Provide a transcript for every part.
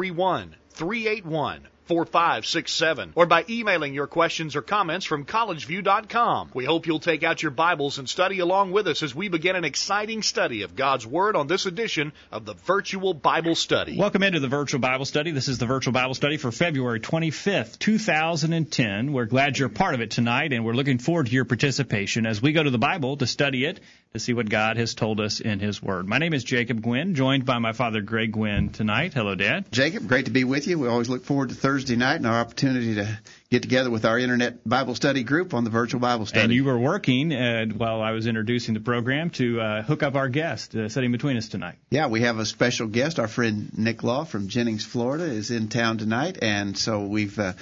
933 331 381 4567 or by emailing your questions or comments from collegeview.com. We hope you'll take out your Bibles and study along with us as we begin an exciting study of God's Word on this edition of the Virtual Bible Study. Welcome into the Virtual Bible Study. This is the Virtual Bible Study for February 25th, 2010. We're glad you're part of it tonight and we're looking forward to your participation as we go to the Bible to study it to see what God has told us in His Word. My name is Jacob Gwynn, joined by my father Greg Gwynn tonight. Hello, Dad. Jacob, great to be with you. We always look forward to Thursday night and our opportunity to get together with our internet Bible study group on the virtual Bible study. And you were working uh, while I was introducing the program to uh, hook up our guest uh, sitting between us tonight. Yeah, we have a special guest. Our friend Nick Law from Jennings, Florida, is in town tonight, and so we've uh,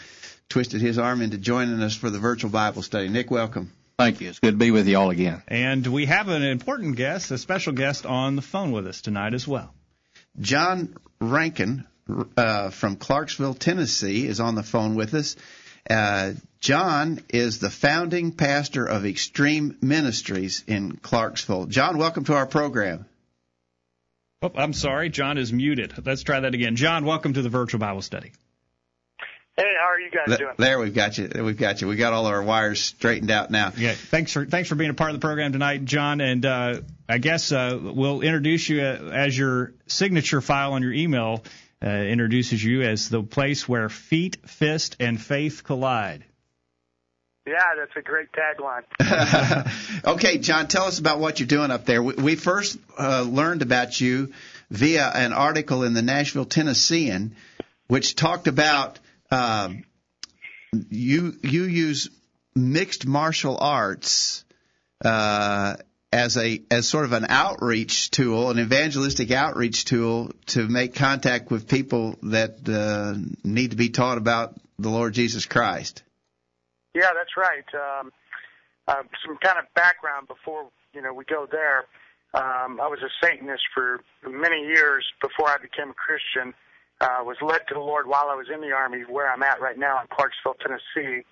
twisted his arm into joining us for the virtual Bible study. Nick, welcome. Thank you. It's good to be with you all again. And we have an important guest, a special guest on the phone with us tonight as well. John Renken uh, from Clarksville, Tennessee, is on the phone with us. Uh, John is the founding pastor of Xtreme Ministries in Clarksville. John, welcome to our program. Oh, I'm sorry. John is muted. Let's try that again. John, welcome to the virtual Bible study. Hey, how are you guys doing? There, we've got you. We've got you. We got all our wires straightened out now. Yeah, thanks for thanks for being a part of the program tonight, John. And uh, I guess uh, we'll introduce you uh, as your signature file on your email uh, introduces you as the place where feet, fist, and faith collide. Yeah, that's a great tagline. okay, John, tell us about what you're doing up there. We, we first uh, learned about you via an article in the Nashville Tennessean, which talked about um, you you use mixed martial arts uh, as a as sort of an outreach tool, an evangelistic outreach tool to make contact with people that uh, need to be taught about the Lord Jesus Christ. Yeah, that's right. Um, uh, some kind of background before you know we go there. Um, I was a Satanist for many years before I became a Christian uh, was led to the Lord while I was in the Army, where I'm at right now in Clarksville, Tennessee.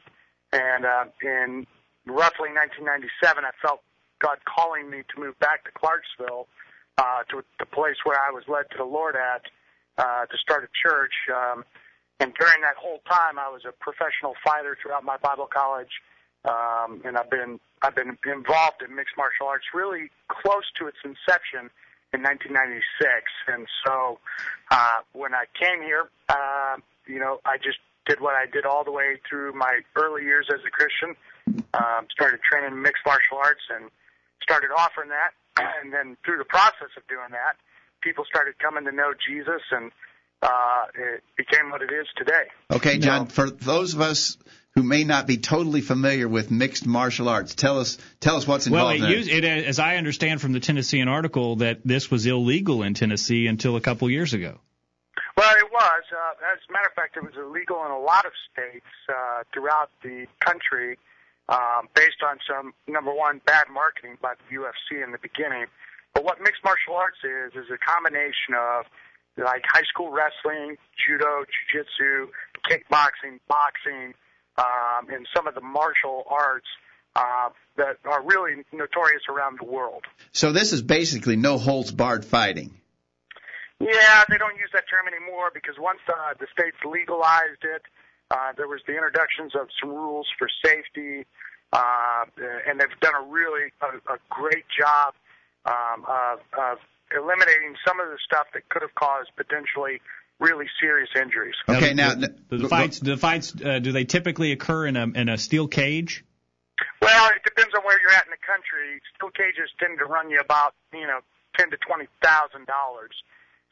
And uh, in roughly 1997, I felt God calling me to move back to Clarksville, uh, to the place where I was led to the Lord at, uh, to start a church. Um, and during that whole time, I was a professional fighter throughout my Bible college, um, and I've been I've been involved in mixed martial arts really close to its inception in 1996. And so uh, when I came here, uh, you know, I just did what I did all the way through my early years as a Christian. Um, started training mixed martial arts and started offering that. And then through the process of doing that, people started coming to know Jesus and uh, it became what it is today. Okay, John, for those of us who may not be totally familiar with mixed martial arts. Tell us, tell us what's involved. Well, it, used, it, as I understand from the Tennessean article, that this was illegal in Tennessee until a couple years ago. Well, it was. Uh, as a matter of fact, it was illegal in a lot of states uh, throughout the country, um, based on some number one bad marketing by the UFC in the beginning. But what mixed martial arts is is a combination of like high school wrestling, judo, jiu-jitsu, kickboxing, boxing um, in some of the martial arts uh, that are really notorious around the world. So this is basically no holds barred fighting. Yeah, they don't use that term anymore because once uh, the states legalized it, uh, there was the introductions of some rules for safety, uh, and they've done a really a, a great job um, of, of eliminating some of the stuff that could have caused potentially really serious injuries. Okay, now the, the, the fights, the fights, uh, do they typically occur in a in a steel cage? Well, it depends on where you're at in the country. Steel cages tend to run you about you know ten to twenty thousand dollars.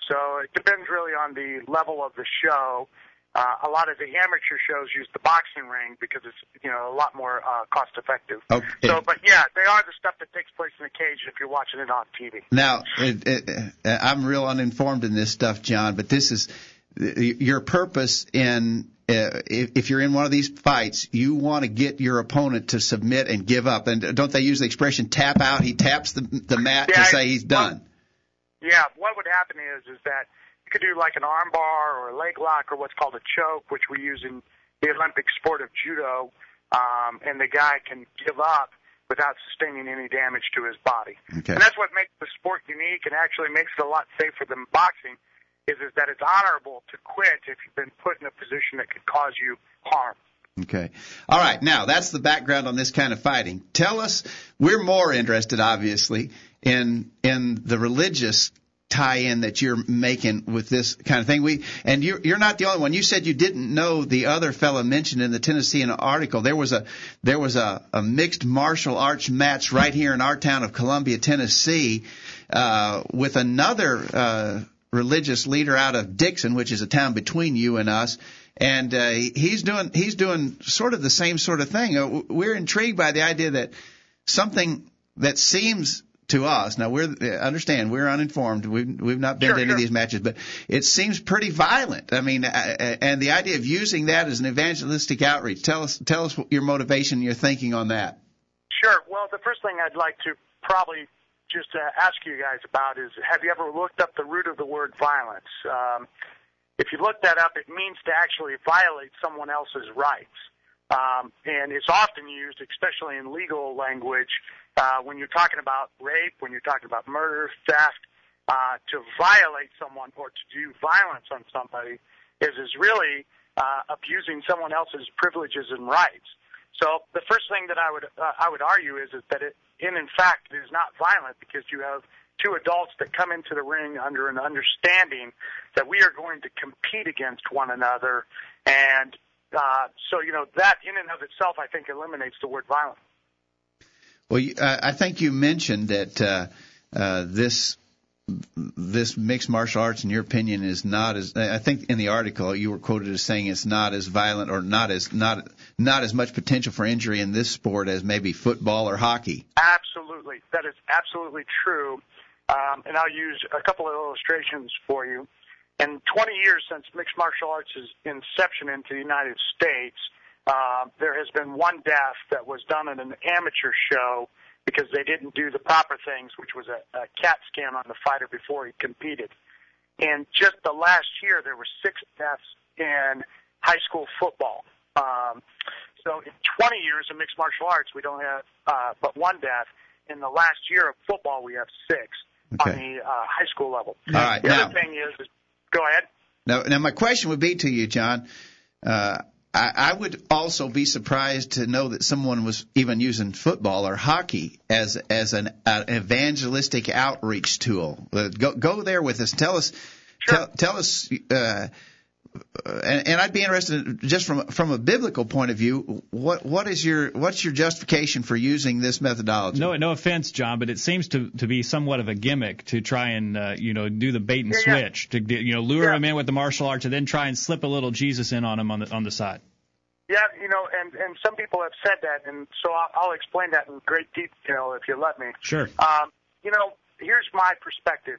So it depends really on the level of the show. Uh, a lot of the amateur shows use the boxing ring because it's you know a lot more uh, cost effective. Okay. So, but yeah, they are the stuff that takes place in the cage if you're watching it on TV. Now, it, it, I'm real uninformed in this stuff, John, but this is your purpose in uh, if, if you're in one of these fights, you want to get your opponent to submit and give up. And don't they use the expression "tap out"? He taps the the mat Yeah, to say he's done. Yeah, what would happen is is that could do like an arm bar or a leg lock or what's called a choke, which we use in the Olympic sport of judo, um, and the guy can give up without sustaining any damage to his body. Okay. And that's what makes the sport unique and actually makes it a lot safer than boxing. Is is that it's honorable to quit if you've been put in a position that could cause you harm. Okay. All right. Now that's the background on this kind of fighting. Tell us. We're more interested, obviously, in in the religious tie-in that you're making with this kind of thing. We and you're you're not the only one. You said you didn't know the other fellow mentioned in the Tennessean article. There was a there was a, a mixed martial arts match right here in our town of Columbia, Tennessee, uh, with another uh, religious leader out of Dickson, which is a town between you and us. And uh, he's doing he's doing sort of the same sort of thing. Uh, We're intrigued by the idea that something that seems to us now we're understand we're uninformed we've we've not been Sure, to any sure. of these matches but it seems pretty violent i mean and the idea of using that as an evangelistic outreach tell us tell us what your motivation your thinking on that Sure. Well, the first thing I'd like to probably just uh, ask you guys about is have you ever looked up the root of the word violence? Um, if you look that up, it means to actually violate someone else's rights. Um, and it's often used, especially in legal language, uh, when you're talking about rape, when you're talking about murder, theft, uh, to violate someone or to do violence on somebody is, is really uh, abusing someone else's privileges and rights. So the first thing that I would uh, I would argue is, is that it in in fact it is not violent because you have two adults that come into the ring under an understanding that we are going to compete against one another, and uh, so you know that in and of itself I think eliminates the word violent. Well i think you mentioned that uh, uh, this this mixed martial arts, in your opinion, is not as. I think in the article you were quoted as saying it's not as violent or not as not not as much potential for injury in this sport as maybe football or hockey. Absolutely, that is absolutely true. Um, and I'll use a couple of illustrations for you. In 20 years since mixed martial arts' inception into the United States, uh, there has been one death that was done in an amateur show because they didn't do the proper things, which was a, a CAT scan on the fighter before he competed. And just the last year, there were six deaths in high school football. Um, so in 20 years of mixed martial arts, we don't have uh, but one death. In the last year of football, we have six on the uh, high school level. All right, The now- other thing is, is, go ahead. Now, now my question would be to you, John. Uh, I, I would also be surprised to know that someone was even using football or hockey as as an, an evangelistic outreach tool. Uh, go go there with us. Tell us, Sure. tell, tell us. Uh, and, and I'd be interested, in, just from from a biblical point of view, what what is your what's your justification for using this methodology? No, no offense, John, but it seems to to be somewhat of a gimmick to try and uh, you know do the bait and Yeah, yeah. switch to you know lure Yeah. him in with the martial arts and then try and slip a little Jesus in on him on the on the side. Yeah, you know, and and some people have said that, and so I'll, I'll explain that in great detail if you let me. Sure. Um, you know, here's my perspective.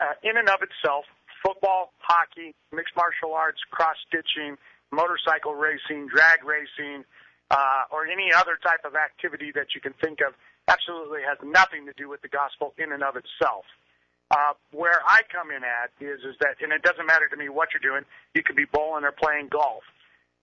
Uh, in and of itself, football, hockey, mixed martial arts, cross stitching, motorcycle racing, drag racing, uh, or any other type of activity that you can think of absolutely has nothing to do with the gospel in and of itself. Uh, where I come in at is is that, and it doesn't matter to me what you're doing. You could be bowling or playing golf.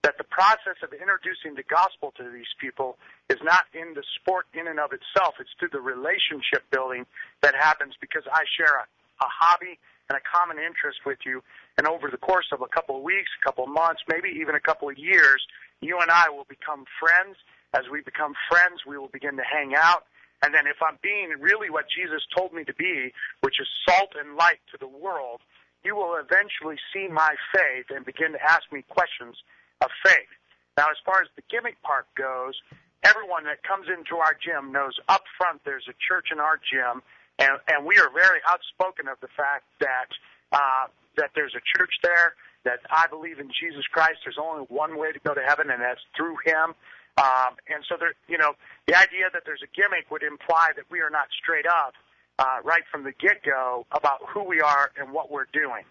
That the process of introducing the gospel to these people is not in the sport in and of itself. It's through the relationship building that happens because I share a, a hobby and a common interest with you. And over the course of a couple of weeks, a couple of months, maybe even a couple of years, you and I will become friends. As we become friends, we will begin to hang out. And then if I'm being really what Jesus told me to be, which is salt and light to the world, you will eventually see my faith and begin to ask me questions of faith. Now, as far as the gimmick part goes, everyone that comes into our gym knows up front there's a church in our gym, and, and we are very outspoken of the fact that uh, that there's a church there, that I believe in Jesus Christ. There's only one way to go to heaven, and that's through Him. Um, and so, there, you know, the idea that there's a gimmick would imply that we are not straight up uh, right from the get-go about who we are and what we're doing.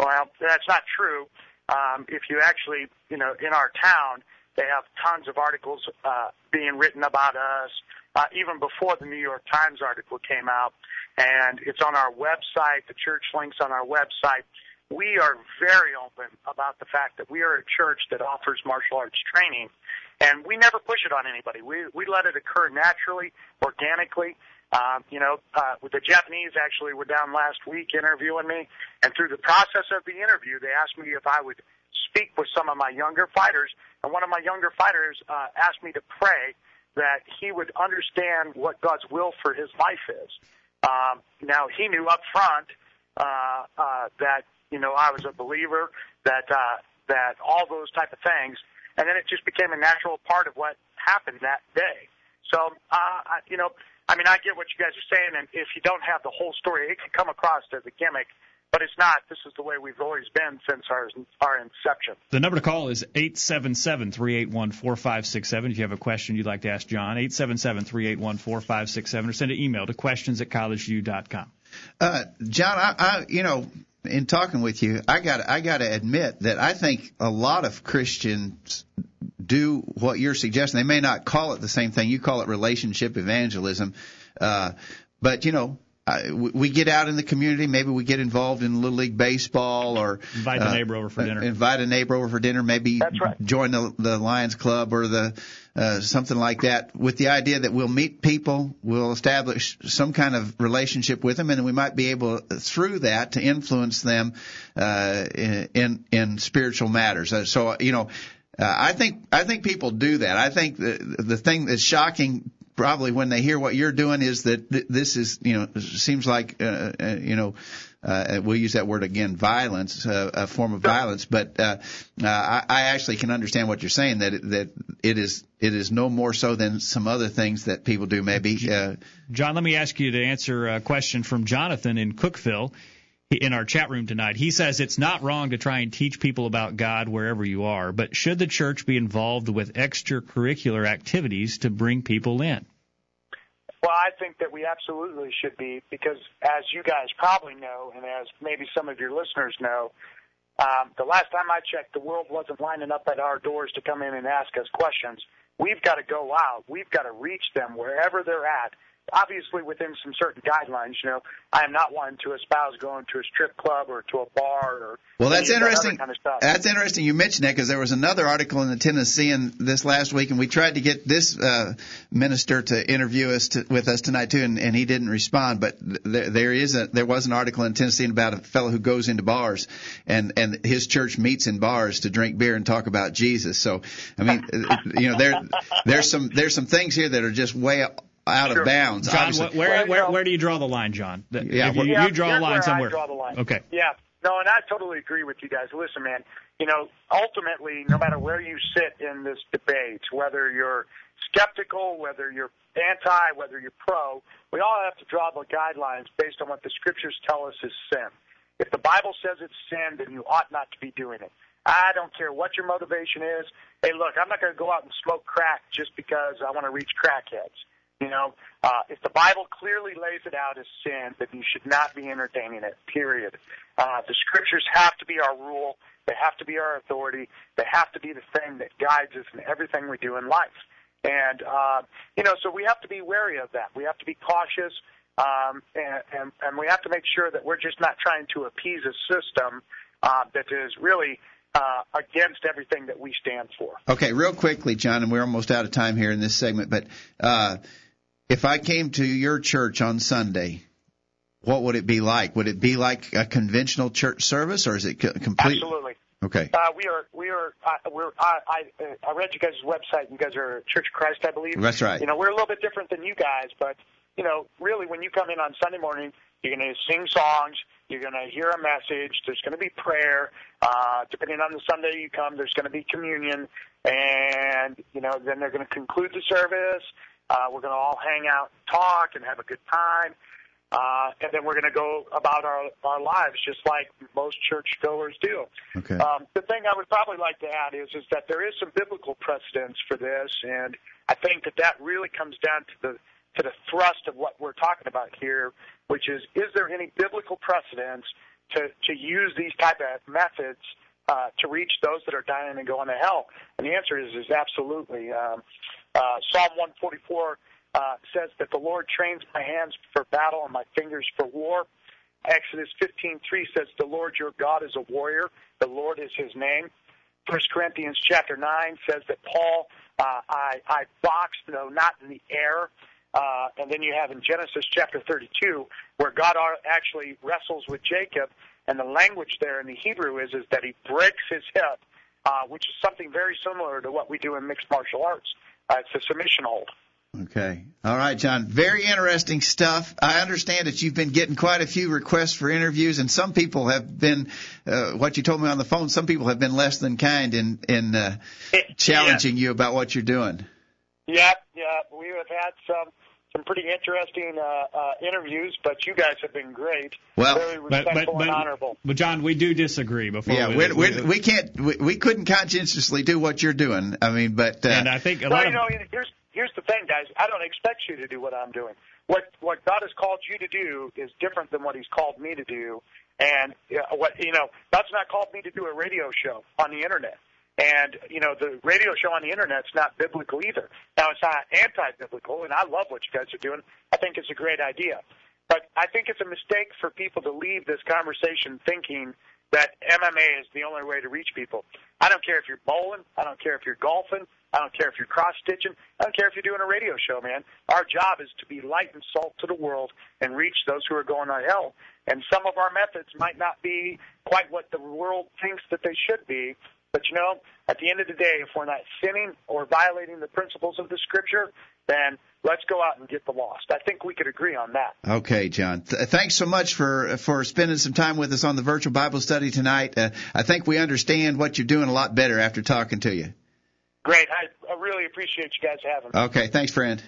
Well, that's not true. Um, if you actually, you know, in our town, they have tons of articles uh, being written about us, uh, even before the New York Times article came out. And it's on our website. The church links on our website. We are very open about the fact that we are a church that offers martial arts training, and we never push it on anybody. We we let it occur naturally, organically. Um, you know, uh, the Japanese actually were down last week interviewing me, and through the process of the interview, they asked me if I would speak with some of my younger fighters, and one of my younger fighters uh, asked me to pray that he would understand what God's will for his life is. Um, now he knew up front uh, uh, that you know I was a believer, that uh, that all those type of things, and then it just became a natural part of what happened that day. So, uh, you know, I mean, I get what you guys are saying, and if you don't have the whole story, it can come across as a gimmick but it's not. This is the way we've always been since our our inception. The number to call is eight seven seven three eight one four five six seven. If you have a question you'd like to ask John, eight seven seven three eight one four five six seven, or send an email to questions at collegeview.com. Uh, John, I, I, you know, in talking with you, I got I got to admit that I think a lot of Christians do what you're suggesting. They may not call it the same thing. You call it relationship evangelism, uh, but you know, uh, we get out in the community. Maybe we get involved in little league baseball, or invite a uh, neighbor over for dinner. Invite a neighbor over for dinner. Maybe right. join the, the Lions Club or the uh, something like that, with the idea that we'll meet people, we'll establish some kind of relationship with them, and we might be able through that to influence them uh, in in spiritual matters. Uh, so you know. Uh, I think I think people do that. I think the the thing that's shocking probably when they hear what you're doing is that th- this is you know seems like uh, uh, you know uh, we'll use that word again violence uh, a form of violence but uh, uh, I, I actually can understand what you're saying that it, that it is it is no more so than some other things that people do maybe uh, John let me ask you to answer a question from Jonathan in Cookeville in our chat room tonight. He says it's not wrong to try and teach people about God wherever you are, but should the church be involved with extracurricular activities to bring people in? Well, I think that we absolutely should be because, as you guys probably know, and as maybe some of your listeners know, um, the last time I checked, the world wasn't lining up at our doors to come in and ask us questions. We've got to go out. We've got to reach them wherever they're at obviously within some certain guidelines. You know, I am not one to espouse going to a strip club or to a bar or well, that's interesting. Kind of that's interesting you mentioned that because there was another article in the Tennessean this last week, and we tried to get this uh, minister to interview us to, with us tonight too, and, and he didn't respond. But there, there is a there was an article in Tennessean about a fellow who goes into bars, and and his church meets in bars to drink beer and talk about Jesus. So I mean, you know, there there's some there's some things here that are just way out sure. of bounds. John, where, where, where do you draw the line, John? Yeah, you, yeah, you draw a line somewhere. I draw the line. Okay. Yeah. No, and I totally agree with you guys. Listen, man, you know, ultimately, no matter where you sit in this debate, whether you're skeptical, whether you're anti, whether you're pro, we all have to draw the guidelines based on what the scriptures tell us is sin. If the Bible says it's sin, then you ought not to be doing it. I don't care what your motivation is. Hey, look, I'm not going to go out and smoke crack just because I want to reach crackheads. You know, uh, if the Bible clearly lays it out as sin, then you should not be entertaining it. Period. Uh, the scriptures have to be our rule. They have to be our authority. They have to be the thing that guides us in everything we do in life. And uh, you know, so we have to be wary of that. We have to be cautious, um, and, and and we have to make sure that we're just not trying to appease a system uh, that is really uh, against everything that we stand for. Okay, real quickly, John, and we're almost out of time here in this segment, but uh, if I came to your church on Sunday, what would it be like? Would it be like a conventional church service, or is it complete? Absolutely. Okay. Uh, we are. We are. Uh, we're. I. I, uh, I read you guys' website. You guys are Church of Christ, I believe. That's right. You know, we're a little bit different than you guys, but you know, really, when you come in on Sunday morning, you're going to sing songs. You're going to hear a message. There's going to be prayer. Uh, depending on the Sunday you come, there's going to be communion, and you know, then they're going to conclude the service. Uh, we're going to all hang out, talk, and have a good time. Uh, and then we're going to go about our, our lives just like most churchgoers do. Okay. Um, the thing I would probably like to add is is that there is some biblical precedence for this, and I think that that really comes down to the to the thrust of what we're talking about here, which is is there any biblical precedence to to use these type of methods uh, to reach those that are dying and going to hell? And the answer is is absolutely. Um, uh, Psalm 144 uh, says that the Lord trains my hands for battle and my fingers for war. Exodus 15:3 says the Lord your God is a warrior. The Lord is His name. First Corinthians chapter 9 says that Paul, uh, I, I boxed, though not in the air. Uh, and then you have in Genesis chapter 32 where God actually wrestles with Jacob, and the language there in the Hebrew is is that he breaks his hip, uh, which is something very similar to what we do in mixed martial arts. Uh, it's a submission hold. Okay. All right, John. Very interesting stuff. I understand that you've been getting quite a few requests for interviews, and some people have been, uh, what you told me on the phone, some people have been less than kind in, in uh, challenging yeah. you about what you're doing. Yeah, yeah. We have had some some pretty interesting uh, uh, interviews, but you guys have been great. Well, very respectful but, but, but, and honorable. But John, we do disagree. Before yeah, we, we, we, we can't we, we couldn't conscientiously do what you're doing. I mean, but uh, and I think a well, lot you of know, here's here's the thing, guys. I don't expect you to do what I'm doing. What what God has called you to do is different than what He's called me to do. And uh, what you know, God's not called me to do a radio show on the internet. And you know, the radio show on the internet's not biblical either. Now it's not anti-biblical, and I love what you guys are doing. I think it's a great idea. But I think it's a mistake for people to leave this conversation thinking that MMA is the only way to reach people. I don't care if you're bowling. I don't care if you're golfing. I don't care if you're cross stitching. I don't care if you're doing a radio show, man. Our job is to be light and salt to the world and reach those who are going to hell. And some of our methods might not be quite what the world thinks that they should be. But you know, at the end of the day, if we're not sinning or violating the principles of the scripture, then let's go out and get the lost. I think we could agree on that. Okay, John. Th- thanks so much for for spending some time with us on the virtual Bible study tonight. Uh, I think we understand what you're doing a lot better after talking to you. Great. I, I really appreciate you guys having me. Okay. Thanks, friend.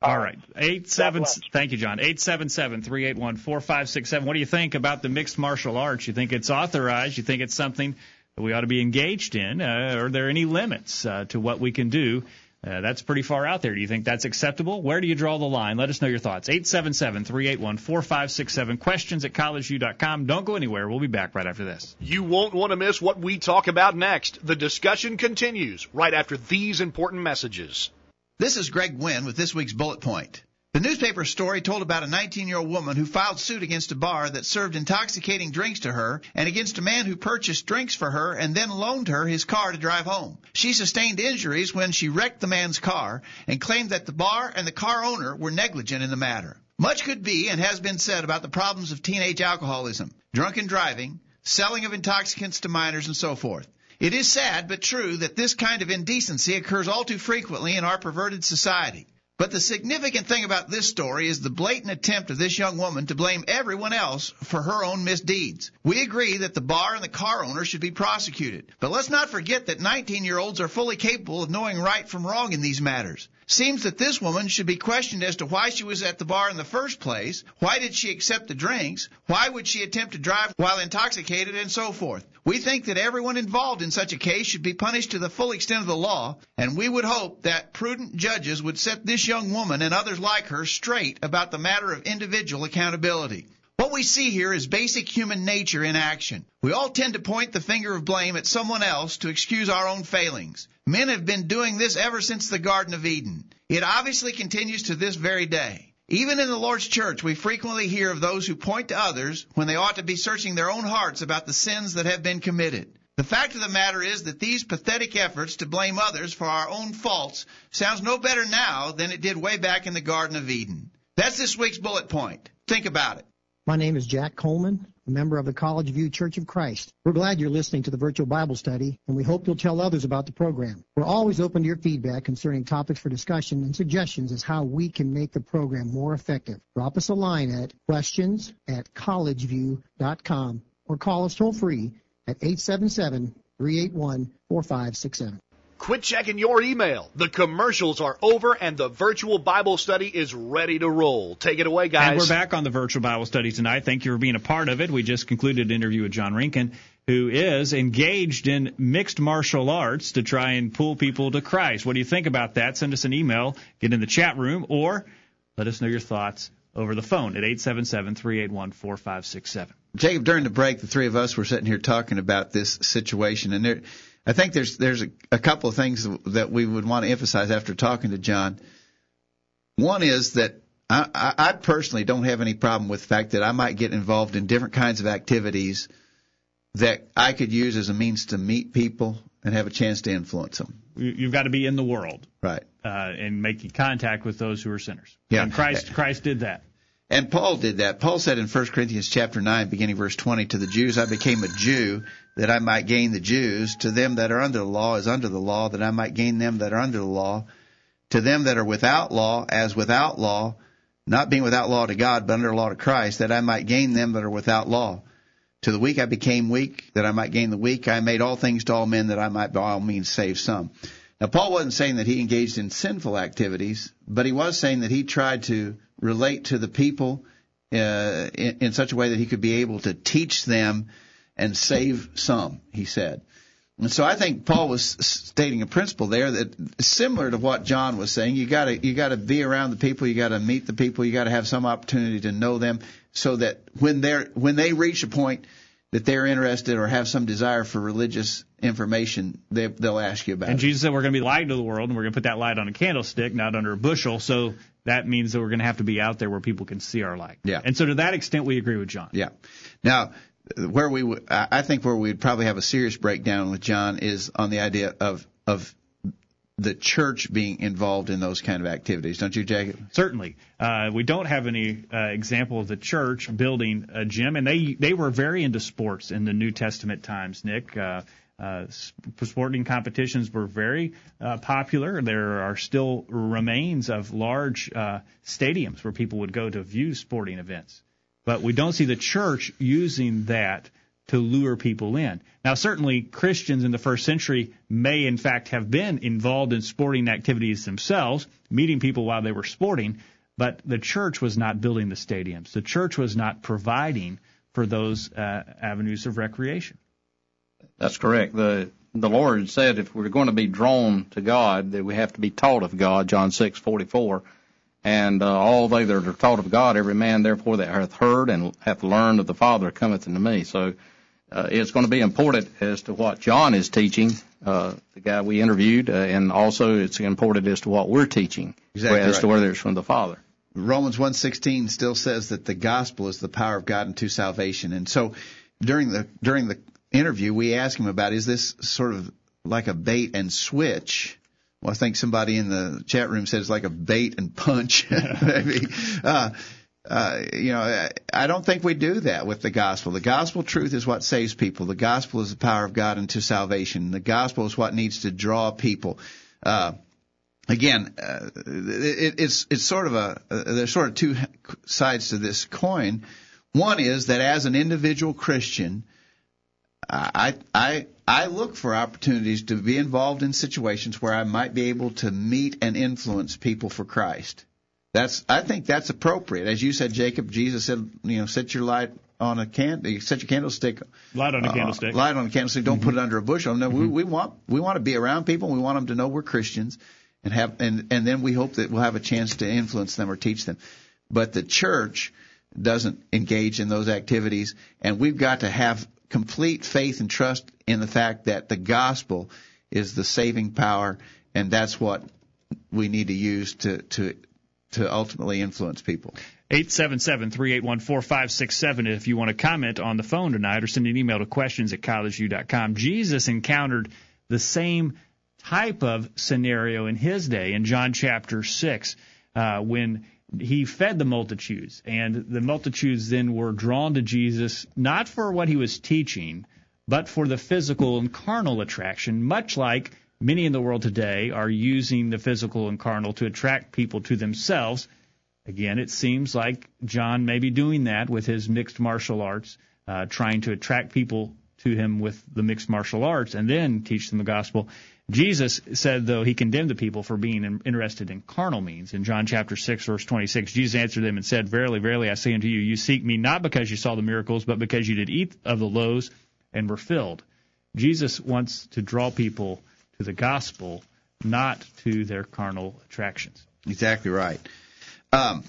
All right. Eight seven. Thank you, John. Eight seven seven three eight one four five six seven. What do you think about the mixed martial arts? You think it's authorized? You think it's something that we ought to be engaged in? Uh, are there any limits uh, to what we can do? Uh, that's pretty far out there. Do you think that's acceptable? Where do you draw the line? Let us know your thoughts. Eight seven seven three eight one four five six seven. Questions at collegeview.com. Don't go anywhere. We'll be back right after this. You won't want to miss what we talk about next. The discussion continues right after these important messages. This is Greg Gwynn with this week's Bullet Point. The newspaper story told about a 19 year old woman who filed suit against a bar that served intoxicating drinks to her and against a man who purchased drinks for her and then loaned her his car to drive home. She sustained injuries when she wrecked the man's car and claimed that the bar and the car owner were negligent in the matter. Much could be and has been said about the problems of teenage alcoholism, drunken driving, selling of intoxicants to minors, and so forth. It is sad but true that this kind of indecency occurs all too frequently in our perverted society. But the significant thing about this story is the blatant attempt of this young woman to blame everyone else for her own misdeeds. We agree that the bar and the car owner should be prosecuted. But let's not forget that 19 year olds are fully capable of knowing right from wrong in these matters. Seems that this woman should be questioned as to why she was at the bar in the first place, why did she accept the drinks, why would she attempt to drive while intoxicated, and so forth. We think that everyone involved in such a case should be punished to the full extent of the law, and we would hope that prudent judges would set this young woman and others like her straight about the matter of individual accountability. What we see here is basic human nature in action. We all tend to point the finger of blame at someone else to excuse our own failings. Men have been doing this ever since the Garden of Eden. It obviously continues to this very day. Even in the Lord's church, we frequently hear of those who point to others when they ought to be searching their own hearts about the sins that have been committed. The fact of the matter is that these pathetic efforts to blame others for our own faults sounds no better now than it did way back in the Garden of Eden. That's this week's bullet point. Think about it. My name is Jack Coleman, a member of the College View Church of Christ. We're glad you're listening to the virtual Bible study, and we hope you'll tell others about the program. We're always open to your feedback concerning topics for discussion and suggestions as how we can make the program more effective. Drop us a line at questions at collegeview.com or call us toll free at 877 381 4567. Quit checking your email. The commercials are over and the virtual Bible study is ready to roll. Take it away, guys. And we're back on the virtual Bible study tonight. Thank you for being a part of it. We just concluded an interview with John Renken, who is engaged in mixed martial arts to try and pull people to Christ. What do you think about that? Send us an email, get in the chat room, or let us know your thoughts over the phone at 877 381 4567. Jacob, during the break, the three of us were sitting here talking about this situation, and there, I think there's there's a, a couple of things that we would want to emphasize after talking to John. One is that I, I, personally don't have any problem with the fact that I might get involved in different kinds of activities that I could use as a means to meet people and have a chance to influence them. You've got to be in the world, right, uh, and making contact with those who are sinners. Yeah, and Christ Christ did that. And Paul did that. Paul said in 1 Corinthians chapter 9, beginning verse 20, to the Jews I became a Jew that I might gain the Jews. To them that are under the law as under the law, that I might gain them that are under the law. To them that are without law as without law, not being without law to God, but under law to Christ, that I might gain them that are without law. To the weak I became weak, that I might gain the weak. I made all things to all men, that I might by all means save some. Now, Paul wasn't saying that he engaged in sinful activities, but he was saying that he tried to relate to the people uh, in, in such a way that he could be able to teach them and save some, he said. And so I think Paul was stating a principle there that similar to what John was saying. You got to you got to be around the people. You got to meet the people. You got to have some opportunity to know them, so that when they're when they reach a point that they're interested or have some desire for religious information, they, they'll ask you about and it. And Jesus said, "We're going to be light to the world, and we're going to put that light on a candlestick, not under a bushel." So that means that we're going to have to be out there where people can see our light. Yeah. And so to that extent, we agree with John. Yeah. Now, where we, w- I think where we'd probably have a serious breakdown with John is on the idea of of the church being involved in those kind of activities, don't you, Jacob? Certainly, uh, we don't have any uh, example of the church building a gym, and they they were very into sports in the New Testament times. Nick, uh, uh, sporting competitions were very uh, popular. There are still remains of large uh, stadiums where people would go to view sporting events, but we don't see the church using that to lure people in. Now, certainly Christians in the first century may in fact have been involved in sporting activities themselves, meeting people while they were sporting, but the church was not building the stadiums. The church was not providing for those uh, avenues of recreation. That's correct. The the Lord said if we're going to be drawn to God, that we have to be taught of God. John six forty four. And uh, all they that are taught of God, every man therefore that hath heard and hath learned of the Father cometh unto me. So uh, it's going to be important as to what John is teaching, uh, the guy we interviewed, uh, and also it's important as to what we're teaching, exactly as right. to whether it's from the Father. Romans 1:16 still says that the gospel is the power of God unto salvation. And so during the during the interview we asked him about is this sort of like a bait and switch? Well, I think somebody in the chat room said it's like a bait and punch maybe. Uh uh, you know, I don't think we do that with the gospel. The gospel truth is what saves people. The gospel is the power of God unto salvation. The gospel is what needs to draw people. Uh, again, uh, it, it's it's sort of a uh, there's sort of two sides to this coin. One is that as an individual Christian, I I I look for opportunities to be involved in situations where I might be able to meet and influence people for Christ. That's I think that's appropriate. As you said, Jacob, Jesus said, you know, set your light on a can, set your candlestick. Light on a candlestick. Uh, light on a candlestick. Don't mm-hmm. put it under a bushel. No, mm-hmm. we, we want we want to be around people. We want them to know we're Christians, and have and and then we hope that we'll have a chance to influence them or teach them. But the church doesn't engage in those activities, and we've got to have complete faith and trust in the fact that the gospel is the saving power, and that's what we need to use to to to ultimately influence people. 877-381-4567 if you want to comment on the phone tonight or send an email to questions at collegeview.com. Jesus encountered the same type of scenario in his day in John chapter 6 uh, when he fed the multitudes and the multitudes then were drawn to Jesus not for what he was teaching but for the physical and carnal attraction much like many in the world today are using the physical and carnal to attract people to themselves. Again, it seems like John may be doing that with his mixed martial arts, uh, trying to attract people to him with the mixed martial arts and then teach them the gospel. Jesus said, though, he condemned the people for being interested in carnal means. In John chapter 6, verse 26, Jesus answered them and said, Verily, verily, I say unto you, you seek me not because you saw the miracles, but because you did eat of the loaves and were filled. Jesus wants to draw people the gospel, not to their carnal attractions. Exactly right. Um,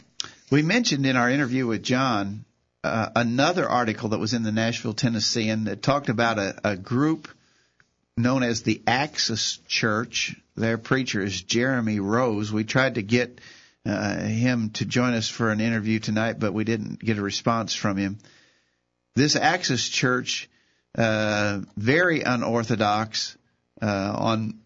we mentioned in our interview with John uh, another article that was in the Nashville Tennessean that talked about a, a group known as the Axis Church. Their preacher is Jeremy Rose. We tried to get uh, him to join us for an interview tonight, but we didn't get a response from him. This Axis Church, uh, very unorthodox. Uh, on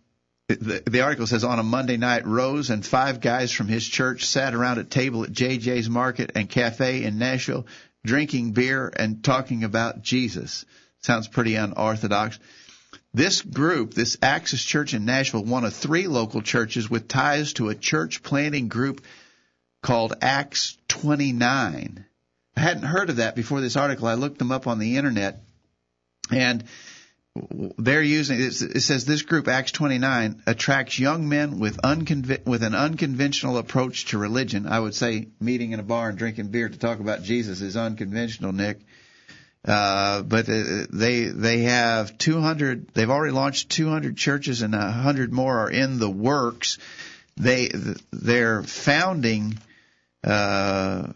the, the article says on a Monday night, Rose and five guys from his church sat around a table at JJ's Market and Cafe in Nashville, drinking beer and talking about Jesus. Sounds pretty unorthodox. This group, this Axis Church in Nashville, one of three local churches with ties to a church planting group called Acts 29. I hadn't heard of that before this article. I looked them up on the internet, and they're using it says this group Acts 29 attracts young men with unconv- with an unconventional approach to religion. I would say meeting in a bar and drinking beer to talk about Jesus is unconventional, Nick. Uh, but they they have 200. They've already launched 200 churches, and 100 more are in the works. They they're founding uh,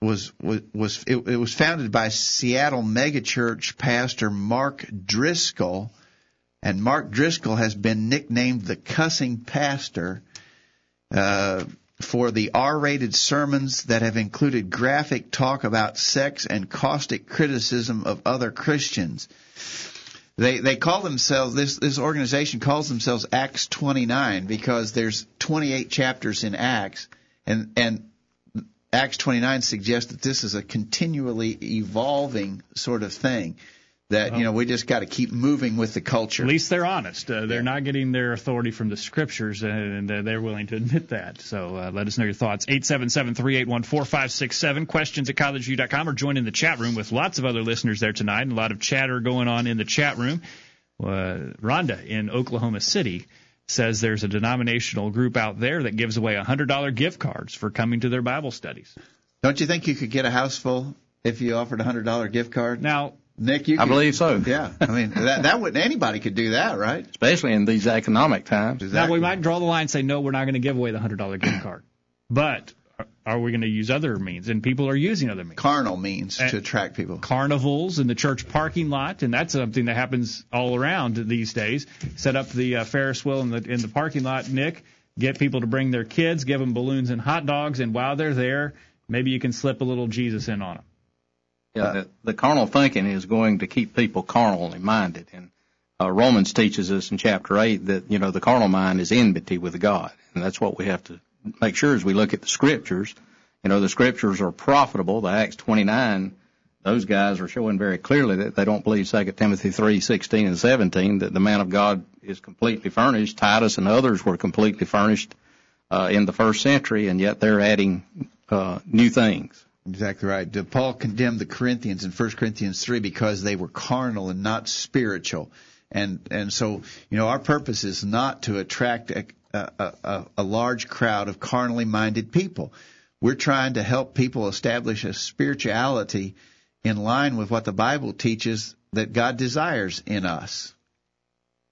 was was, was it, it was founded by Seattle megachurch pastor Mark Driscoll, and Mark Driscoll has been nicknamed the cussing pastor. Uh, for the R-rated sermons that have included graphic talk about sex and caustic criticism of other Christians. They they call themselves this this organization calls themselves Acts 29 because there's 28 chapters in Acts and and Acts 29 suggests that this is a continually evolving sort of thing that you know we just got to keep moving with the culture. At least they're honest. Uh, they're yeah. not getting their authority from the scriptures, and they're willing to admit that. So uh, let us know your thoughts. Eight seven seven three eight one four five six seven. Questions at collegeview.com or join in the chat room with lots of other listeners there tonight. And a lot of chatter going on in the chat room. Uh, Rhonda in Oklahoma City says there's a denominational group out there that gives away $100 gift cards for coming to their Bible studies. Don't you think you could get a house full if you offered a $100 gift card? Now, Nick, you I believe so. Yeah, I mean that that wouldn't anybody could do that, right? Especially in these economic times. Exactly. Now we might draw the line and say no, we're not going to give away the hundred dollar gift card, but are we going to use other means? And people are using other means. Carnal means and to attract people. Carnivals in the church parking lot, and that's something that happens all around these days. Set up the uh, Ferris wheel in the in the parking lot, Nick. Get people to bring their kids, give them balloons and hot dogs, and while they're there, maybe you can slip a little Jesus in on them. Yeah, the, the carnal thinking is going to keep people carnally minded, and uh, Romans teaches us in chapter eight that you know the carnal mind is enmity with God, and that's what we have to make sure as we look at the scriptures. You know, the scriptures are profitable. The Acts 29, those guys are showing very clearly that they don't believe 2 Timothy 3, 16 and 17, that the man of God is completely furnished. Titus and others were completely furnished uh, in the first century, and yet they're adding uh, new things. Exactly right. Paul condemned the Corinthians in 1 Corinthians 3 because they were carnal and not spiritual. And and so, you know, our purpose is not to attract a, a, a, large crowd of carnally minded people. We're trying to help people establish a spirituality in line with what the Bible teaches that God desires in us.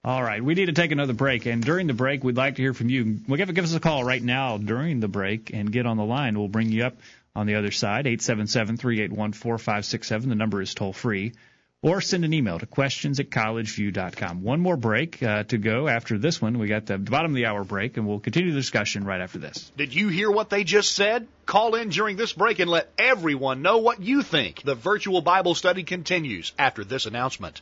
All right, we need to take another break, and during the break, we'd like to hear from you. Well, give, give us a call right now during the break and get on the line. We'll bring you up on the other side, eight seven seven three eight one four five six seven. The number is toll free or send an email to questions at collegeview.com. One more break uh, to go after this one. We got the bottom of the hour break, and we'll continue the discussion right after this. Did you hear what they just said? Call in during this break and let everyone know what you think. The virtual Bible study continues after this announcement.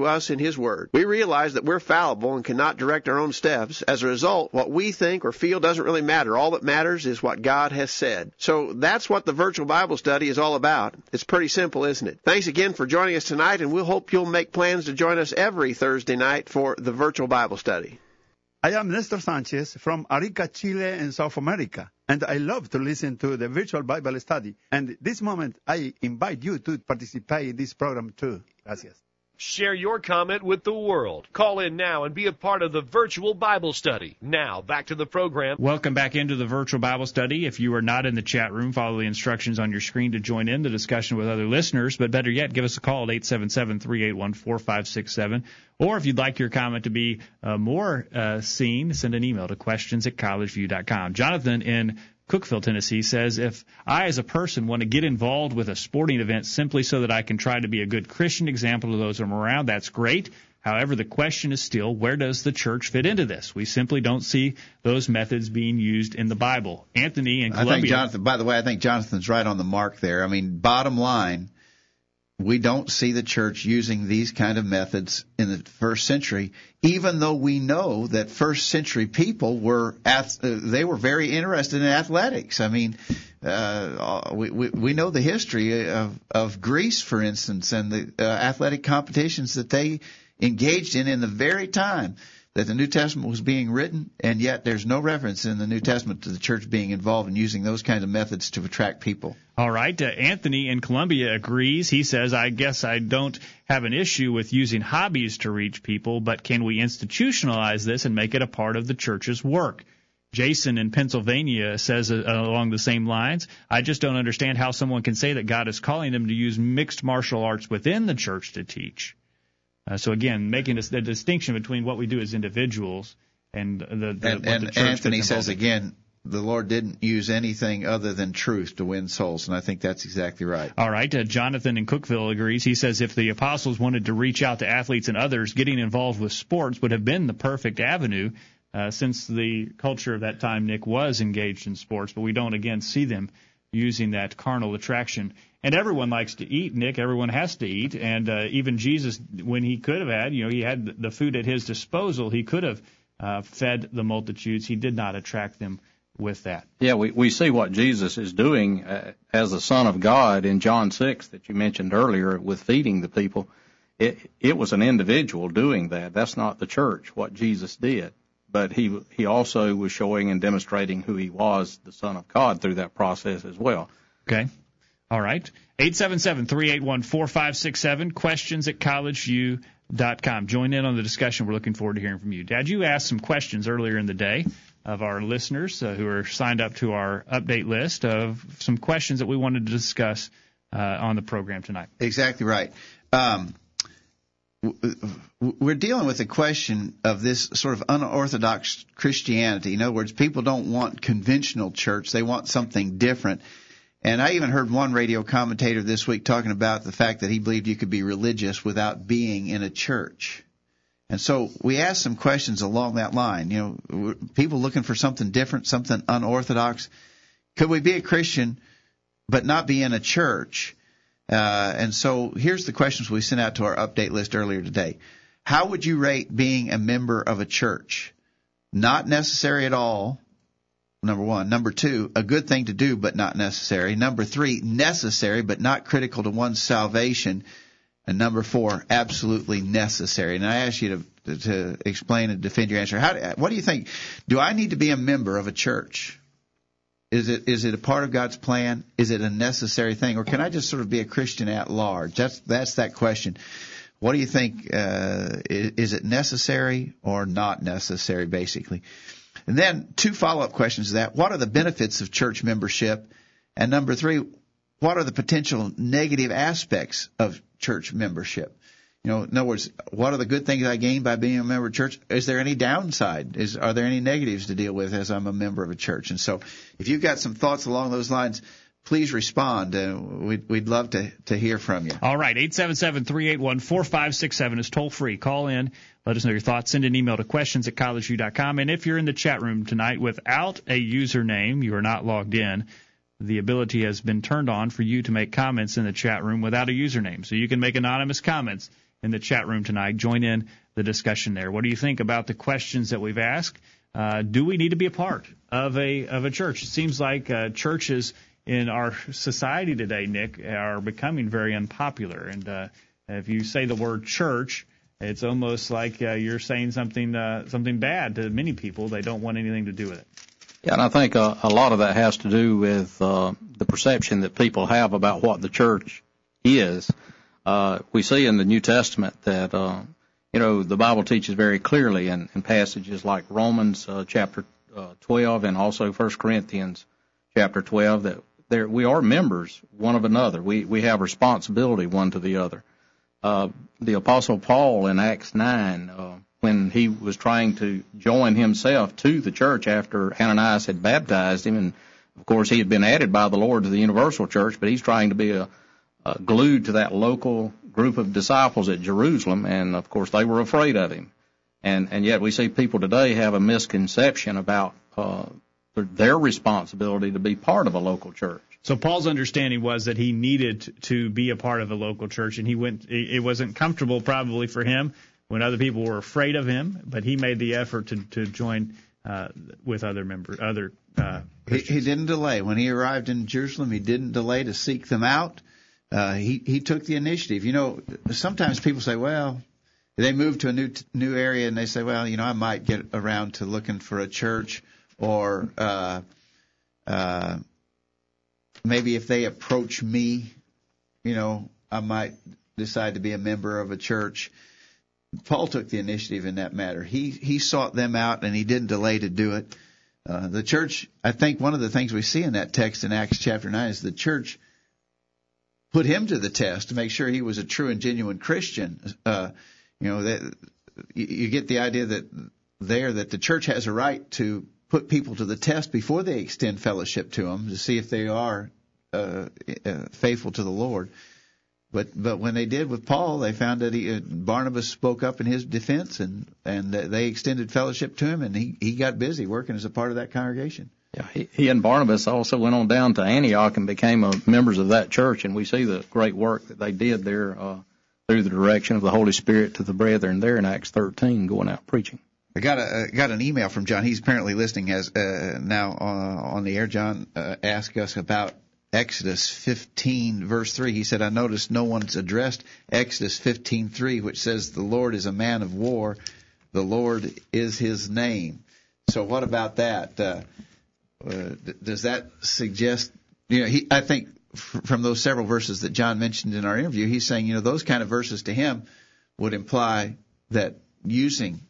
us in His Word. We realize that we're fallible and cannot direct our own steps. As a result, what we think or feel doesn't really matter. All that matters is what God has said. So that's what the virtual Bible study is all about. It's pretty simple, isn't it? Thanks again for joining us tonight, and we'll hope you'll make plans to join us every Thursday night for the virtual Bible study. I am Nestor Sanchez from Arica, Chile in South America and I love to listen to the virtual Bible study. And this moment, I invite you to participate in this program too. Gracias. Share your comment with the world. Call in now and be a part of the virtual Bible study. Now, back to the program. Welcome back into the virtual Bible study. If you are not in the chat room, follow the instructions on your screen to join in the discussion with other listeners. But better yet, give us a call at 877 381 4567. Or if you'd like your comment to be uh, more uh, seen, send an email to questions at collegeview.com. Jonathan in Cookeville, Tennessee says, if I as a person want to get involved with a sporting event simply so that I can try to be a good Christian example to those I'm around, that's great. However, the question is still, where does the church fit into this? We simply don't see those methods being used in the Bible. Anthony in Columbia. I think Jonathan, by the way, I think Jonathan's right on the mark there. I mean, bottom line, we don't see the church using these kind of methods in the first century, even though we know that first century people were uh, they were very interested in athletics. I mean, uh, we, we we know the history of of Greece, for instance, and the uh, athletic competitions that they engaged in in the very time that the New Testament was being written, and yet there's no reference in the New Testament to the church being involved in using those kinds of methods to attract people. All right. Uh, Anthony in Columbia agrees. He says, I guess I don't have an issue with using hobbies to reach people, but can we institutionalize this and make it a part of the church's work? Jason in Pennsylvania says uh, along the same lines, I just don't understand how someone can say that God is calling them to use mixed martial arts within the church to teach. Uh, so again, making this, the distinction between what we do as individuals and the, the and, and the Anthony says again, the Lord didn't use anything other than truth to win souls, and I think that's exactly right. All right, uh, Jonathan in Cookeville agrees. He says if the apostles wanted to reach out to athletes and others, getting involved with sports would have been the perfect avenue. Uh, since the culture of that time, Nick was engaged in sports, but we don't again see them using that carnal attraction. And everyone likes to eat, Nick. Everyone has to eat. And uh, even Jesus, when he could have had, you know, he had the food at his disposal, he could have uh, fed the multitudes. He did not attract them with that. Yeah, we, we see what Jesus is doing uh, as the Son of God in John 6 that you mentioned earlier with feeding the people. It, it was an individual doing that. That's not the church, what Jesus did. But he, he also was showing and demonstrating who he was, the Son of God, through that process as well. Okay. All right. 877-381-4567. Questions at collegeview.com. Join in on the discussion. We're looking forward to hearing from you. Dad, you asked some questions earlier in the day of our listeners uh, who are signed up to our update list of some questions that we wanted to discuss uh, on the program tonight. Exactly right. Um, we're dealing with the question of this sort of unorthodox Christianity. In other words, people don't want conventional church; they want something different. And I even heard one radio commentator this week talking about the fact that he believed you could be religious without being in a church. And so we asked some questions along that line. You know, people looking for something different, something unorthodox. Could we be a Christian but not be in a church? Uh, and so here's the questions we sent out to our update list earlier today. How would you rate being a member of a church? Not necessary at all, number one. Number two, a good thing to do but not necessary. Number three, necessary but not critical to one's salvation. And number four, absolutely necessary. And I ask you to, to explain and defend your answer. How, what do you think? Do I need to be a member of a church? Is it is it a part of God's plan? Is it a necessary thing, or can I just sort of be a Christian at large? That's that's that question. What do you think? Uh, is, is it necessary or not necessary, basically? And then two follow-up questions to that. What are the benefits of church membership? And number three, what are the potential negative aspects of church membership? You know, in other words, what are the good things I gain by being a member of a church? Is there any downside? Is are there any negatives to deal with as I'm a member of a church? And so, if you've got some thoughts along those lines, please respond. Uh, we'd, we'd love to, to hear from you. All right, 877-381-4567 is toll free. Call in. Let us know your thoughts. Send an email to questions at collegeview.com. And if you're in the chat room tonight without a username, you are not logged in, the ability has been turned on for you to make comments in the chat room without a username. So you can make anonymous comments in the chat room tonight. Join in the discussion there. What do you think about the questions that we've asked? Uh, do we need to be a part of a of a church? It seems like uh, churches in our society today, Nick, are becoming very unpopular. And uh, if you say the word church, it's almost like uh, you're saying something uh, something bad to many people. They don't want anything to do with it. Yeah, and I think a, a lot of that has to do with uh, the perception that people have about what the church is. Uh, we see in the New Testament that uh, you know the Bible teaches very clearly in, in passages like Romans uh, chapter uh, 12 and also 1 Corinthians chapter 12 that there we are members one of another. We we have responsibility one to the other. Uh, the Apostle Paul in Acts 9, uh, when he was trying to join himself to the church after Ananias had baptized him, and of course he had been added by the Lord to the universal church, but he's trying to be a, a glued to that local group of disciples at Jerusalem, and of course they were afraid of him. And and yet we see people today have a misconception about uh, their responsibility to be part of a local church. So Paul's understanding was that he needed to be a part of a local church, and he went. It wasn't comfortable probably for him when other people were afraid of him, but he made the effort to to join uh, with other members, other. Uh, he, he didn't delay when he arrived in Jerusalem. He didn't delay to seek them out. Uh, he he took the initiative. You know, sometimes people say, "Well, they move to a new new area and they say, well, you know, I might get around to looking for a church, or uh, uh, maybe if they approach me, you know, I might decide to be a member of a church. Paul took the initiative in that matter. He he sought them out and he didn't delay to do it. Uh, the church, I think, one of the things we see in that text in Acts chapter nine is the church put him to the test to make sure he was a true and genuine Christian. Uh, you know that you get the idea that there that the church has a right to put people to the test before they extend fellowship to them to see if they are uh, uh, faithful to the Lord. But but when they did with Paul, they found that he, uh, Barnabas spoke up in his defense, and and they extended fellowship to him, and he he got busy working as a part of that congregation. Yeah, he, he and Barnabas also went on down to Antioch and became uh, members of that church, and we see the great work that they did there uh, through the direction of the Holy Spirit to the brethren there in Acts 13, going out preaching. I got a got an email from John. He's apparently listening as uh, now uh, on the air. John uh, asked us about Exodus 15 verse 3. He said, "I noticed no one's addressed Exodus 15:3, which says the Lord is a man of war, the Lord is His name." So what about that? Uh, does that suggest? You know, he, I think from those several verses that John mentioned in our interview, he's saying, you know, those kind of verses to him would imply that using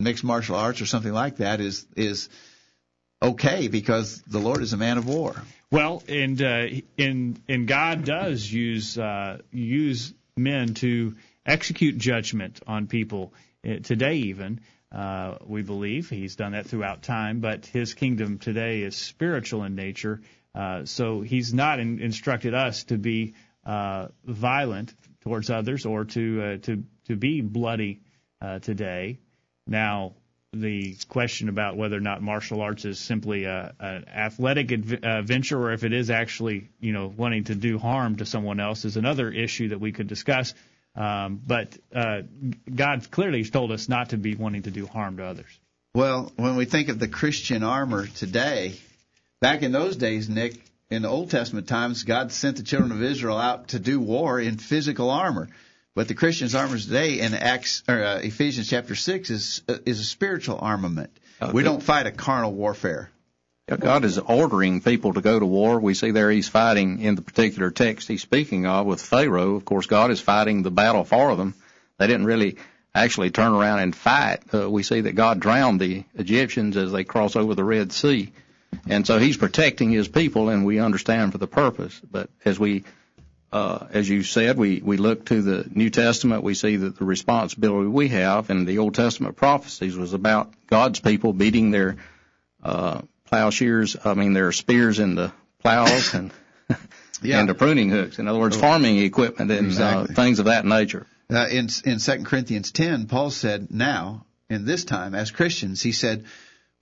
mixed martial arts or something like that is is okay because the Lord is a man of war. Well, and uh, and and God does use uh, use men to execute judgment on people uh, today. Even uh, we believe He's done that throughout time, but His kingdom today is spiritual in nature. Uh, so He's not in, instructed us to be uh, violent towards others or to uh, to to be bloody uh, today. Now, the question about whether or not martial arts is simply a, an athletic adv- venture or if it is actually, you know, wanting to do harm to someone else is another issue that we could discuss. Um, but uh, God clearly has told us not to be wanting to do harm to others. Well, when we think of the Christian armor today, back in those days, Nick, in the Old Testament times, God sent the children of Israel out to do war in physical armor. But the Christian's armor today in Acts or uh, Ephesians chapter six is uh, is a spiritual armament. Okay. We don't fight a carnal warfare. God is ordering people to go to war. We see there he's fighting in the particular text he's speaking of with Pharaoh. Of course, God is fighting the battle for them. They didn't really actually turn around and fight. Uh, we see that God drowned the Egyptians as they cross over the Red Sea. And so he's protecting his people, and we understand for the purpose. But as we uh, as you said, we, we look to the New Testament, we see that the responsibility we have in the Old Testament prophecies was about God's people beating their uh, plowshares, I mean, there are spears in the plows and yeah. and the pruning hooks. In other words, farming equipment and uh, exactly. uh, things of that nature. Uh, in in Second Corinthians 10, Paul said, "Now in this time, as Christians, he said."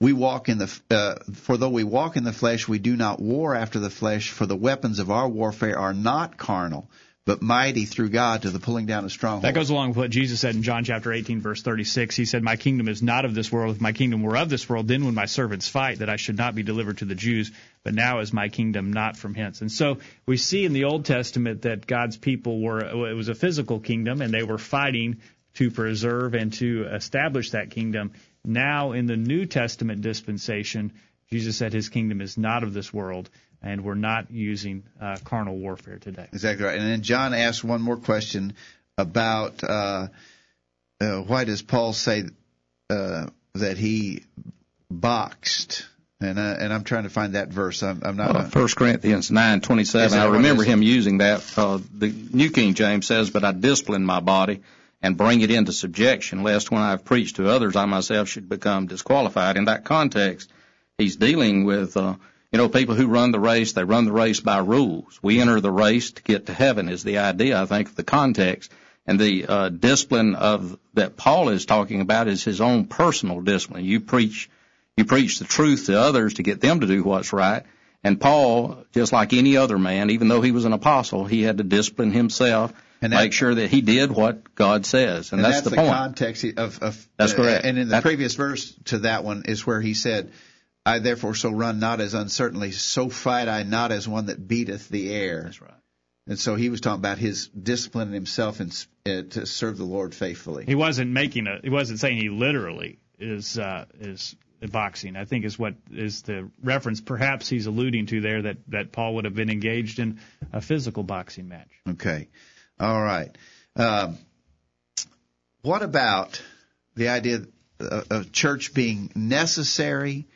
we walk in the uh, for though we walk in the flesh we do not war after the flesh for the weapons of our warfare are not carnal but mighty through God to the pulling down of strongholds. That goes along with what Jesus said in John chapter 18 verse 36. He said, "My kingdom is not of this world. If my kingdom were of this world, then when my servants fight, that I should not be delivered to the Jews. But now is my kingdom not from hence." And so we see in the Old Testament that God's people were it was a physical kingdom, and they were fighting to preserve and to establish that kingdom. Now, in the New Testament dispensation, Jesus said his kingdom is not of this world, and we're not using uh, carnal warfare today. Exactly right. And then John asked one more question about uh, uh, why does Paul say uh, that he boxed? And uh, and I'm trying to find that verse. I'm, I'm not. Uh, First Corinthians nine twenty seven. I remember him using that. Uh, the New King James says, "But I discipline my body and bring it into subjection, lest when I have preached to others, I myself should become disqualified." In that context, he's dealing with. You know, people who run the race, they run the race by rules. We enter the race to get to heaven is the idea, I think, of the context. And the uh, discipline of that Paul is talking about is his own personal discipline. You preach, you preach the truth to others to get them to do what's right. And Paul, just like any other man, even though he was an apostle, he had to discipline himself and that, make sure that he did what God says. And, and that's, that's, the, the point. context of, of that's correct. And in the that, previous verse to that one is where he said, I therefore so run not as uncertainly, so fight I not as one that beateth the air. That's right. And so he was talking about his disciplining himself and uh, to serve the Lord faithfully. He wasn't making a. He wasn't saying he literally is uh, is boxing. I think is what is the reference. Perhaps he's alluding to there that that Paul would have been engaged in a physical boxing match. Okay, all right. Um, what about the idea of church being necessary?